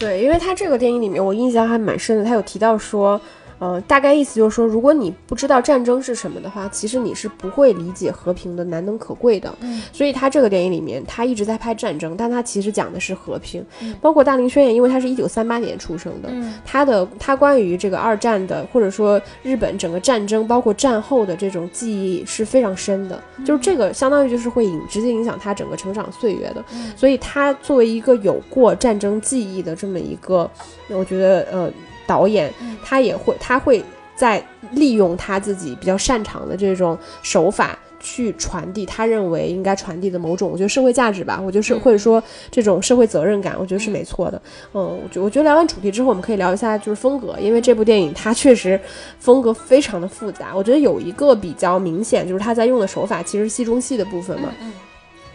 对，因为他这个电影里面，我印象还蛮深的。他有提到说。嗯，大概意思就是说，如果你不知道战争是什么的话，其实你是不会理解和平的难能可贵的。嗯，所以他这个电影里面，他一直在拍战争，但他其实讲的是和平。包括大林宣言，因为他是一九三八年出生的，他的他关于这个二战的，或者说日本整个战争，包括战后的这种记忆是非常深的。就是这个相当于就是会影直接影响他整个成长岁月的。所以他作为一个有过战争记忆的这么一个，我觉得呃。导演，他也会他会在利用他自己比较擅长的这种手法。去传递他认为应该传递的某种，我觉得社会价值吧，我觉得是或者说这种社会责任感，我觉得是没错的。嗯，我觉我觉得聊完主题之后，我们可以聊一下就是风格，因为这部电影它确实风格非常的复杂。我觉得有一个比较明显，就是他在用的手法其实戏中戏的部分嘛。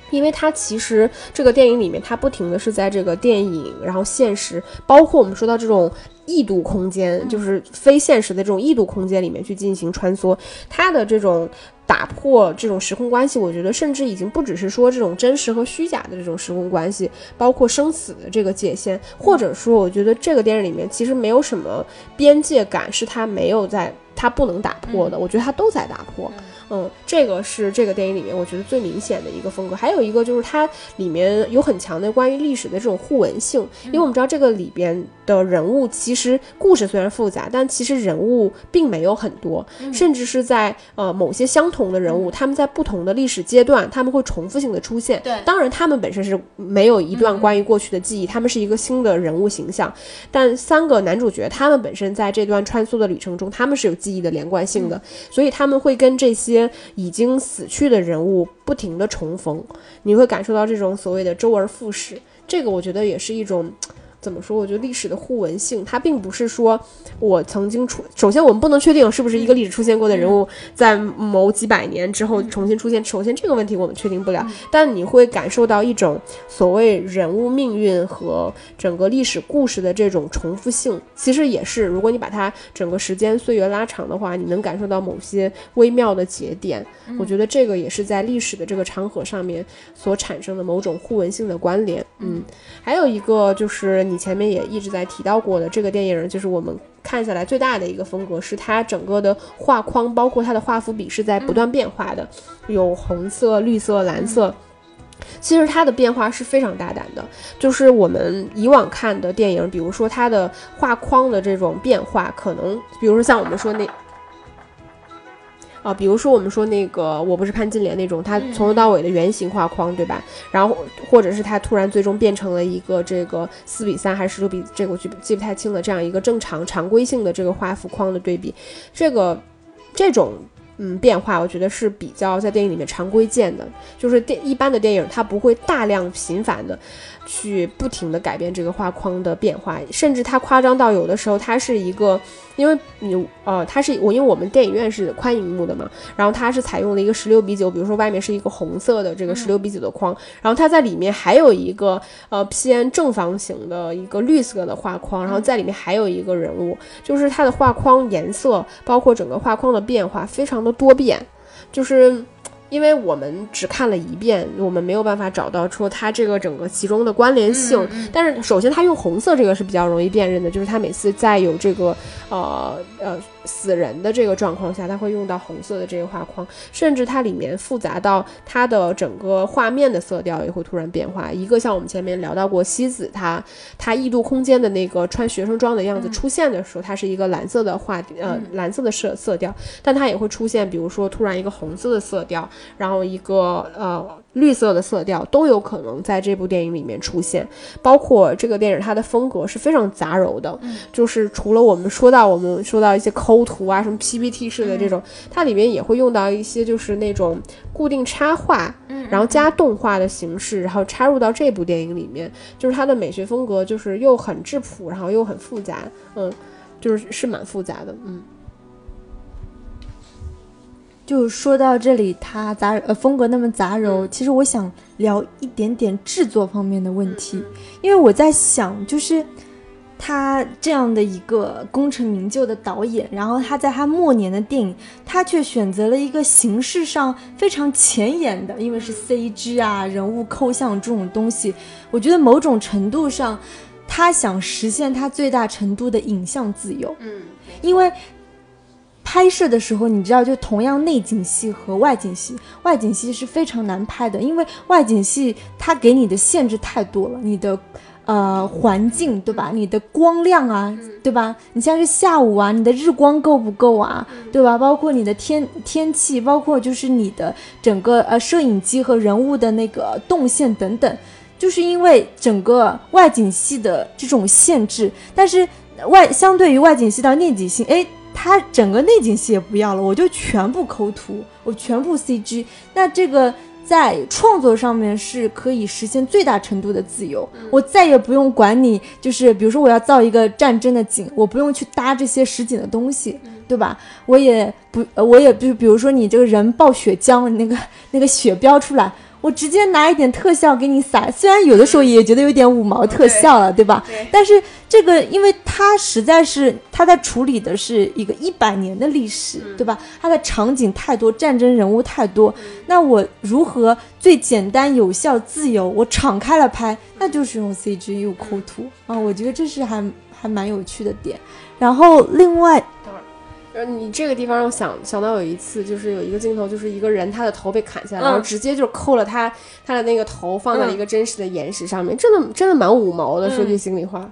因为它其实这个电影里面，它不停的是在这个电影，然后现实，包括我们说到这种异度空间，就是非现实的这种异度空间里面去进行穿梭，它的这种。打破这种时空关系，我觉得甚至已经不只是说这种真实和虚假的这种时空关系，包括生死的这个界限，或者说，我觉得这个电影里面其实没有什么边界感，是它没有在，它不能打破的。我觉得它都在打破。嗯，这个是这个电影里面我觉得最明显的一个风格。还有一个就是它里面有很强的关于历史的这种互文性，因为我们知道这个里边的人物其实故事虽然复杂，但其实人物并没有很多，甚至是在呃某些相。同的人物，他们在不同的历史阶段，他们会重复性的出现。对，当然他们本身是没有一段关于过去的记忆，他们是一个新的人物形象。但三个男主角，他们本身在这段穿梭的旅程中，他们是有记忆的连贯性的，所以他们会跟这些间已经死去的人物不停的重逢，你会感受到这种所谓的周而复始。这个我觉得也是一种。怎么说？我觉得历史的互文性，它并不是说我曾经出。首先，我们不能确定是不是一个历史出现过的人物，在某几百年之后重新出现。首先，这个问题我们确定不了。但你会感受到一种所谓人物命运和整个历史故事的这种重复性。其实也是，如果你把它整个时间岁月拉长的话，你能感受到某些微妙的节点。我觉得这个也是在历史的这个长河上面所产生的某种互文性的关联。嗯，还有一个就是你。前面也一直在提到过的这个电影，就是我们看下来最大的一个风格，是它整个的画框，包括它的画幅比是在不断变化的，有红色、绿色、蓝色。其实它的变化是非常大胆的，就是我们以往看的电影，比如说它的画框的这种变化，可能比如说像我们说那。啊，比如说我们说那个我不是潘金莲那种，它从头到尾的圆形画框，对吧？然后或者是它突然最终变成了一个这个四比三还是十六比，这个我记记不太清了，这样一个正常常规性的这个画幅框的对比，这个这种。嗯，变化我觉得是比较在电影里面常规见的，就是电一般的电影它不会大量频繁的去不停的改变这个画框的变化，甚至它夸张到有的时候它是一个，因为你呃它是我因为我们电影院是宽银幕的嘛，然后它是采用了一个十六比九，比如说外面是一个红色的这个十六比九的框，然后它在里面还有一个呃偏正方形的一个绿色的画框，然后在里面还有一个人物，就是它的画框颜色包括整个画框的变化非常的。多变，就是因为我们只看了一遍，我们没有办法找到说它这个整个其中的关联性。但是首先，它用红色这个是比较容易辨认的，就是它每次在有这个呃呃。死人的这个状况下，它会用到红色的这个画框，甚至它里面复杂到它的整个画面的色调也会突然变化。一个像我们前面聊到过西子，它它异度空间的那个穿学生装的样子出现的时候，它是一个蓝色的画呃蓝色的色色调，但它也会出现，比如说突然一个红色的色调，然后一个呃绿色的色调都有可能在这部电影里面出现。包括这个电影它的风格是非常杂糅的，就是除了我们说到我们说到一些抠。图啊，什么 PPT 式的这种，它里面也会用到一些就是那种固定插画，然后加动画的形式，然后插入到这部电影里面，就是它的美学风格就是又很质朴，然后又很复杂，嗯，就是是蛮复杂的，嗯。就说到这里，他杂呃风格那么杂糅，其实我想聊一点点制作方面的问题，因为我在想就是。他这样的一个功成名就的导演，然后他在他末年的电影，他却选择了一个形式上非常前沿的，因为是 CG 啊，人物抠像这种东西。我觉得某种程度上，他想实现他最大程度的影像自由。嗯，因为拍摄的时候，你知道，就同样内景戏和外景戏，外景戏是非常难拍的，因为外景戏它给你的限制太多了，你的。呃，环境对吧？你的光亮啊，对吧？你像是下午啊，你的日光够不够啊？对吧？包括你的天天气，包括就是你的整个呃摄影机和人物的那个动线等等，就是因为整个外景戏的这种限制，但是外相对于外景戏到内景戏，哎，它整个内景戏也不要了，我就全部抠图，我全部 CG。那这个在创作上面是可以实现最大程度的自由，我再也不用管你，就是比如说我要造一个战争的景，我不用去搭这些实景的东西，对吧？我也不，我也就比如说你这个人爆血浆，那个那个血飙出来。我直接拿一点特效给你撒，虽然有的时候也觉得有点五毛特效了，对吧？但是这个，因为它实在是它在处理的是一个一百年的历史，对吧？它的场景太多，战争人物太多，那我如何最简单、有效、自由？我敞开了拍，那就是用 CG 又抠图啊！我觉得这是还还蛮有趣的点。然后另外。呃，你这个地方让我想想到有一次，就是有一个镜头，就是一个人他的头被砍下来，然后直接就扣了他他的那个头放在了一个真实的岩石上面，真的真的蛮五毛的，说句心里话。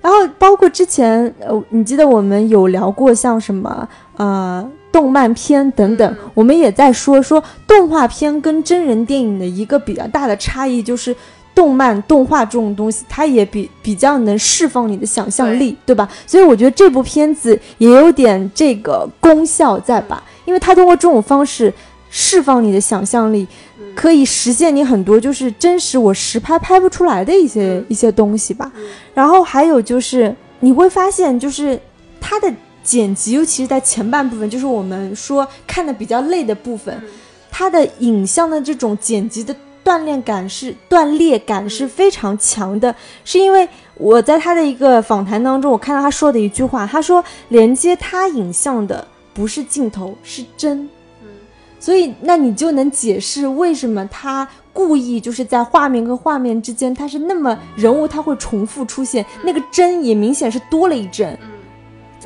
然后包括之前呃，你记得我们有聊过像什么呃动漫片等等，我们也在说说动画片跟真人电影的一个比较大的差异就是。动漫动画这种东西，它也比比较能释放你的想象力，对吧？所以我觉得这部片子也有点这个功效在吧，因为它通过这种方式释放你的想象力，可以实现你很多就是真实我实拍拍不出来的一些一些东西吧。然后还有就是你会发现，就是它的剪辑，尤其是在前半部分，就是我们说看的比较累的部分，它的影像的这种剪辑的。锻炼感是断裂感是非常强的，是因为我在他的一个访谈当中，我看到他说的一句话，他说连接他影像的不是镜头，是真。嗯，所以那你就能解释为什么他故意就是在画面跟画面之间，他是那么人物他会重复出现，那个帧也明显是多了一帧，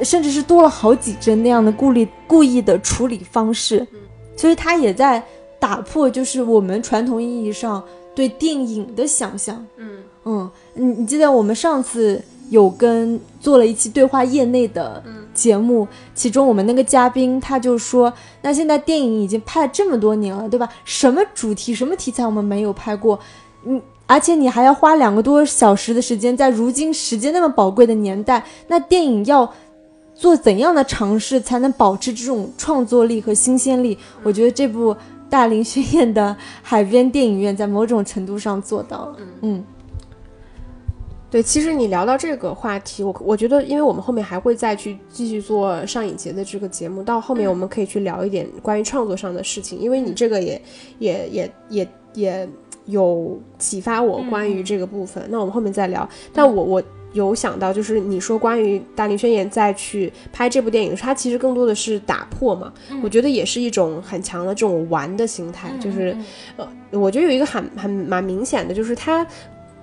甚至是多了好几帧那样的故意故意的处理方式，所以他也在。打破就是我们传统意义上对电影的想象。嗯嗯，你你记得我们上次有跟做了一期对话业内的节目，其中我们那个嘉宾他就说，那现在电影已经拍了这么多年了，对吧？什么主题、什么题材我们没有拍过？嗯，而且你还要花两个多小时的时间，在如今时间那么宝贵的年代，那电影要做怎样的尝试才能保持这种创作力和新鲜力？我觉得这部。大林宣彦的海边电影院在某种程度上做到了。嗯，对，其实你聊到这个话题，我我觉得，因为我们后面还会再去继续做上影节的这个节目，到后面我们可以去聊一点关于创作上的事情，因为你这个也也也也也有启发我关于这个部分。那我们后面再聊。但我我。有想到，就是你说关于大林宣言再去拍这部电影，它其实更多的是打破嘛。我觉得也是一种很强的这种玩的心态，就是呃，我觉得有一个很很蛮明显的，就是他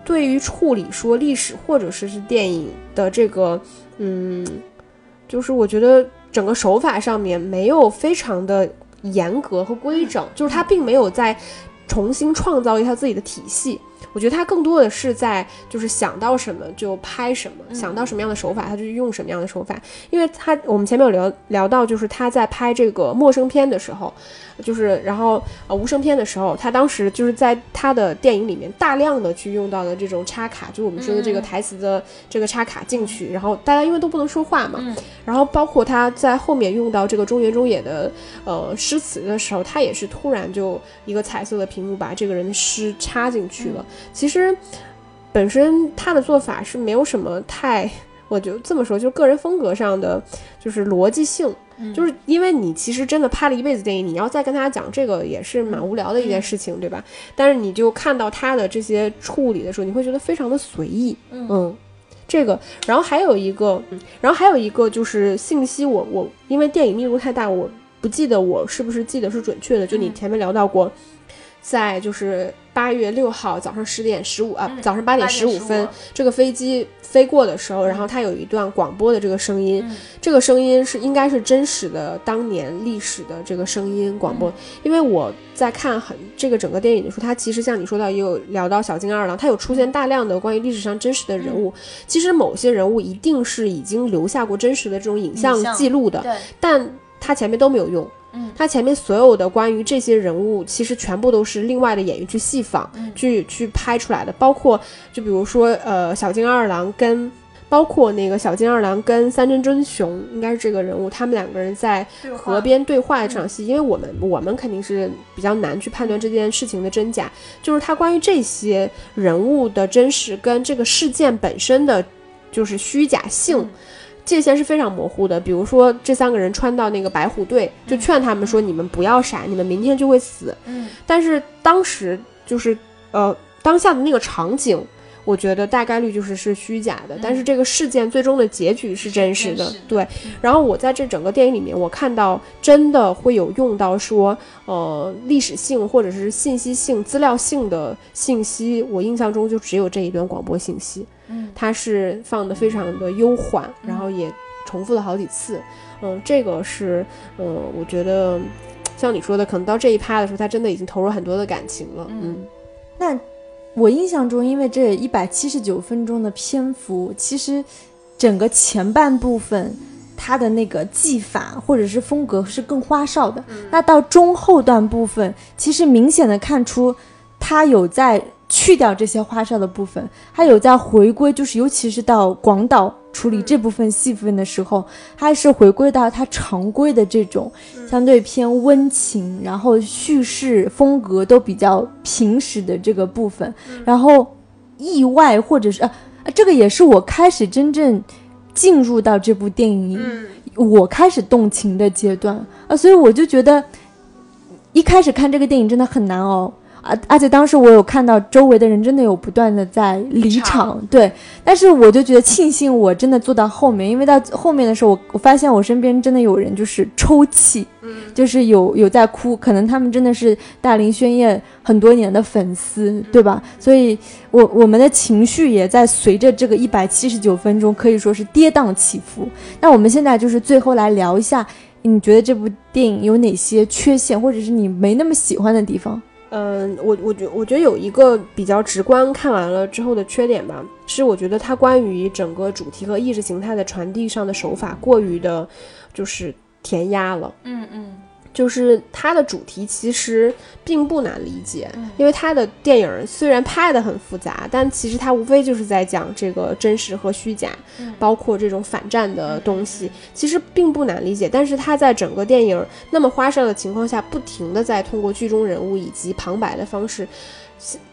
对于处理说历史或者是是电影的这个，嗯，就是我觉得整个手法上面没有非常的严格和规整，就是他并没有在重新创造一套自己的体系。我觉得他更多的是在就是想到什么就拍什么，想到什么样的手法他就用什么样的手法。因为他我们前面有聊聊到，就是他在拍这个陌生片的时候，就是然后呃无声片的时候，他当时就是在他的电影里面大量的去用到的这种插卡，就我们说的这个台词的这个插卡进去，然后大家因为都不能说话嘛，然后包括他在后面用到这个中原中野的呃诗词的时候，他也是突然就一个彩色的屏幕把这个人的诗插进去了。其实，本身他的做法是没有什么太，我就这么说，就个人风格上的，就是逻辑性，就是因为你其实真的拍了一辈子电影，你要再跟大家讲这个也是蛮无聊的一件事情，对吧？但是你就看到他的这些处理的时候，你会觉得非常的随意，嗯，这个，然后还有一个，然后还有一个就是信息，我我因为电影密度太大，我不记得我是不是记得是准确的，就你前面聊到过。在就是八月六号早上十点十五啊，早上八点十五分，这个飞机飞过的时候，然后它有一段广播的这个声音，这个声音是应该是真实的当年历史的这个声音广播。因为我在看很这个整个电影的时候，它其实像你说到也有聊到小金二郎，它有出现大量的关于历史上真实的人物。其实某些人物一定是已经留下过真实的这种影像记录的，但它前面都没有用。他前面所有的关于这些人物，其实全部都是另外的演员去戏仿，去去拍出来的。包括就比如说，呃，小金二郎跟包括那个小金二郎跟三真真雄，应该是这个人物，他们两个人在河边对话的这场戏，因为我们我们肯定是比较难去判断这件事情的真假，就是他关于这些人物的真实跟这个事件本身的，就是虚假性。界限是非常模糊的，比如说这三个人穿到那个白虎队，就劝他们说：“你们不要傻，你们明天就会死。”嗯，但是当时就是呃当下的那个场景，我觉得大概率就是是虚假的，但是这个事件最终的结局是真实的。对，然后我在这整个电影里面，我看到真的会有用到说呃历史性或者是信息性、资料性的信息，我印象中就只有这一段广播信息。嗯，它是放的非常的悠缓，然后也重复了好几次。嗯，这个是，嗯，我觉得像你说的，可能到这一趴的时候，他真的已经投入很多的感情了。嗯，那我印象中，因为这一百七十九分钟的篇幅，其实整个前半部分他的那个技法或者是风格是更花哨的。那到中后段部分，其实明显的看出他有在。去掉这些花哨的部分，还有在回归，就是尤其是到广岛处理这部分戏份的时候，还是回归到它常规的这种相对偏温情，然后叙事风格都比较平实的这个部分。然后意外或者是啊，这个也是我开始真正进入到这部电影，我开始动情的阶段啊，所以我就觉得一开始看这个电影真的很难熬。而而且当时我有看到周围的人真的有不断的在离场，对，但是我就觉得庆幸我真的坐到后面，因为到后面的时候，我我发现我身边真的有人就是抽泣，嗯，就是有有在哭，可能他们真的是大林宣言很多年的粉丝，对吧？所以，我我们的情绪也在随着这个一百七十九分钟可以说是跌宕起伏。那我们现在就是最后来聊一下，你觉得这部电影有哪些缺陷，或者是你没那么喜欢的地方？嗯，我我觉我觉得有一个比较直观，看完了之后的缺点吧，是我觉得它关于整个主题和意识形态的传递上的手法过于的，就是填鸭了。嗯嗯。就是它的主题其实并不难理解，因为它的电影虽然拍的很复杂，但其实它无非就是在讲这个真实和虚假，包括这种反战的东西，其实并不难理解。但是它在整个电影那么花哨的情况下，不停的在通过剧中人物以及旁白的方式，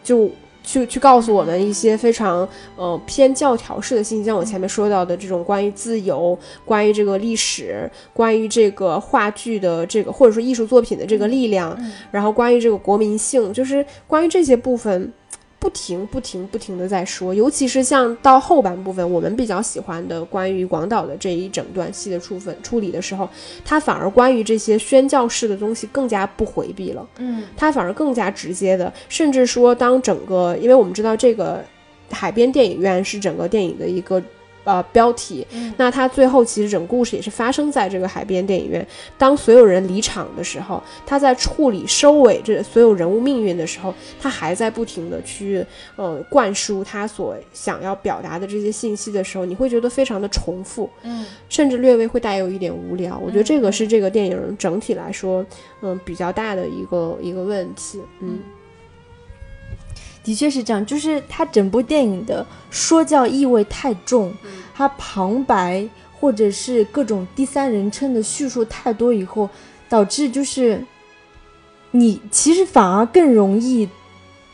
就。去去告诉我们一些非常呃偏教条式的信息，像我前面说到的这种关于自由、关于这个历史、关于这个话剧的这个或者说艺术作品的这个力量，然后关于这个国民性，就是关于这些部分。不停不停不停的在说，尤其是像到后半部分，我们比较喜欢的关于广岛的这一整段戏的处分处理的时候，他反而关于这些宣教式的东西更加不回避了，嗯，他反而更加直接的，甚至说当整个，因为我们知道这个海边电影院是整个电影的一个。呃，标题。那他最后其实整个故事也是发生在这个海边电影院。当所有人离场的时候，他在处理收尾这所有人物命运的时候，他还在不停的去呃灌输他所想要表达的这些信息的时候，你会觉得非常的重复，嗯，甚至略微会带有一点无聊。我觉得这个是这个电影整体来说，嗯，比较大的一个一个问题，嗯。的确是这样，就是它整部电影的说教意味太重，它旁白或者是各种第三人称的叙述太多以后，导致就是你其实反而更容易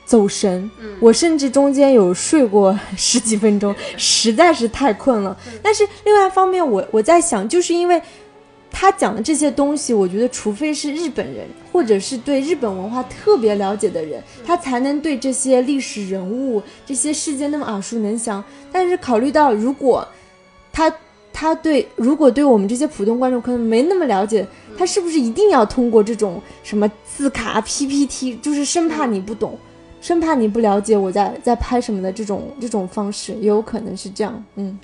走神。我甚至中间有睡过 十几分钟，实在是太困了。但是另外一方面，我我在想，就是因为。他讲的这些东西，我觉得除非是日本人，或者是对日本文化特别了解的人，他才能对这些历史人物、这些事件那么耳熟能详。但是考虑到，如果他他对如果对我们这些普通观众可能没那么了解，他是不是一定要通过这种什么字卡、PPT，就是生怕你不懂，生怕你不了解我在在拍什么的这种这种方式，也有可能是这样。嗯，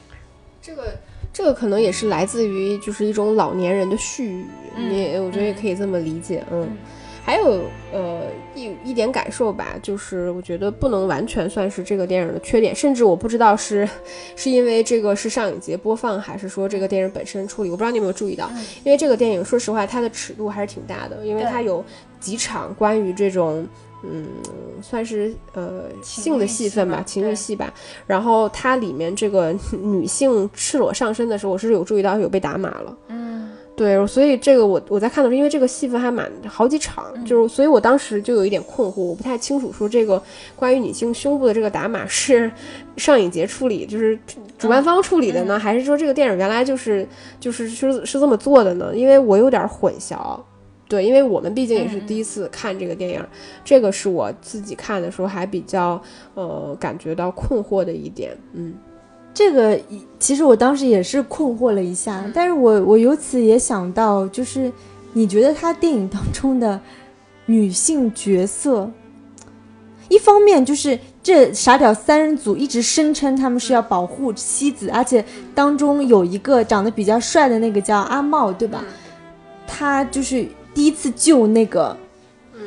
这个。这个可能也是来自于就是一种老年人的絮语，你我觉得也可以这么理解，嗯，还有呃一一点感受吧，就是我觉得不能完全算是这个电影的缺点，甚至我不知道是是因为这个是上影节播放，还是说这个电影本身处理，我不知道你有没有注意到，因为这个电影说实话它的尺度还是挺大的，因为它有几场关于这种嗯，算是呃性的戏戏份吧，情欲戏吧。然后它里面这个女性赤裸上身的时候，我是有注意到有被打码了。嗯，对，所以这个我我在看的时候，因为这个戏份还蛮好几场，就是所以我当时就有一点困惑，我不太清楚说这个关于女性胸部的这个打码是上影节处理，就是主办方处理的呢，还是说这个电影原来就是就是是是这么做的呢？因为我有点混淆。对，因为我们毕竟也是第一次看这个电影，这个是我自己看的时候还比较呃感觉到困惑的一点，嗯。这个其实我当时也是困惑了一下，但是我我由此也想到，就是你觉得他电影当中的女性角色，一方面就是这傻屌三人组一直声称他们是要保护妻子，而且当中有一个长得比较帅的那个叫阿茂，对吧？他就是第一次救那个，嗯，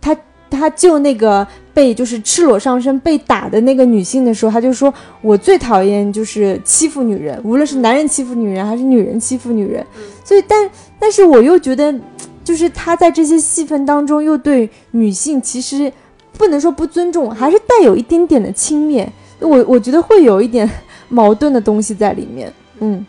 他他救那个被就是赤裸上身被打的那个女性的时候，他就说：“我最讨厌就是欺负女人，无论是男人欺负女人还是女人欺负女人。所以，但但是我又觉得，就是他在这些戏份当中又对女性其实不能说不尊重，还是带有一点点的轻蔑。我我觉得会有一点矛盾的东西在里面。嗯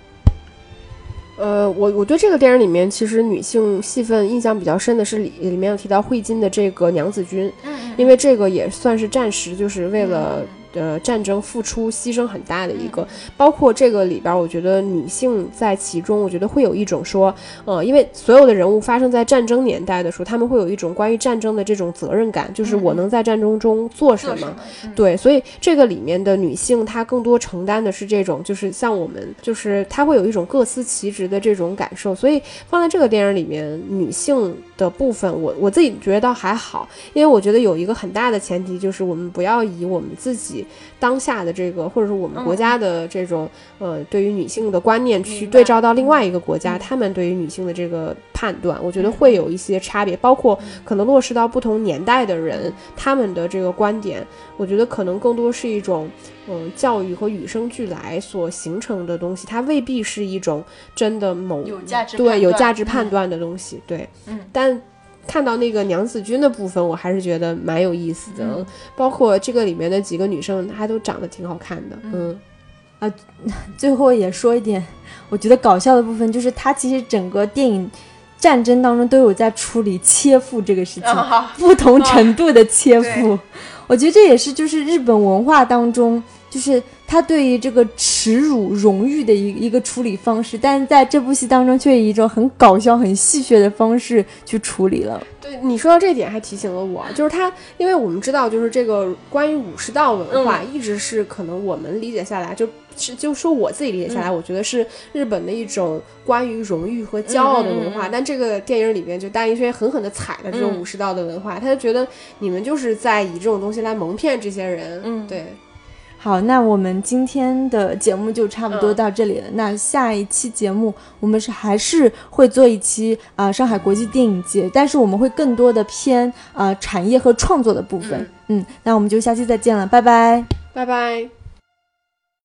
呃，我我对这个电影里面其实女性戏份印象比较深的是里里面有提到惠金的这个娘子军，因为这个也算是暂时就是为了。呃，战争付出牺牲很大的一个，包括这个里边，我觉得女性在其中，我觉得会有一种说，呃，因为所有的人物发生在战争年代的时候，他们会有一种关于战争的这种责任感，就是我能在战争中做什么，对，所以这个里面的女性，她更多承担的是这种，就是像我们，就是她会有一种各司其职的这种感受，所以放在这个电影里面，女性的部分，我我自己觉得倒还好，因为我觉得有一个很大的前提，就是我们不要以我们自己。当下的这个，或者是我们国家的这种，呃，对于女性的观念，去对照到另外一个国家，他们对于女性的这个判断，我觉得会有一些差别，包括可能落实到不同年代的人，他们的这个观点，我觉得可能更多是一种，嗯，教育和与生俱来所形成的东西，它未必是一种真的某有价值对有价值判断的东西，对，嗯，但。看到那个娘子军的部分，我还是觉得蛮有意思的，包括这个里面的几个女生，她都长得挺好看的。嗯，啊，最后也说一点，我觉得搞笑的部分就是它其实整个电影战争当中都有在处理切腹这个事情，不同程度的切腹。我觉得这也是就是日本文化当中，就是他对于这个耻辱荣誉的一一个处理方式，但是在这部戏当中却以一种很搞笑、很戏谑的方式去处理了。对你说到这点，还提醒了我，就是他，因为我们知道，就是这个关于武士道文化，一直是可能我们理解下来，就是就说我自己理解下来，我觉得是日本的一种关于荣誉和骄傲的文化。但这个电影里面，就大银轩狠狠的踩了这种武士道的文化，他就觉得你们就是在以这种东西来蒙骗这些人。嗯，对。好，那我们今天的节目就差不多到这里了。那下一期节目，我们是还是会做一期啊上海国际电影节，但是我们会更多的偏啊产业和创作的部分。嗯，那我们就下期再见了，拜拜，拜拜。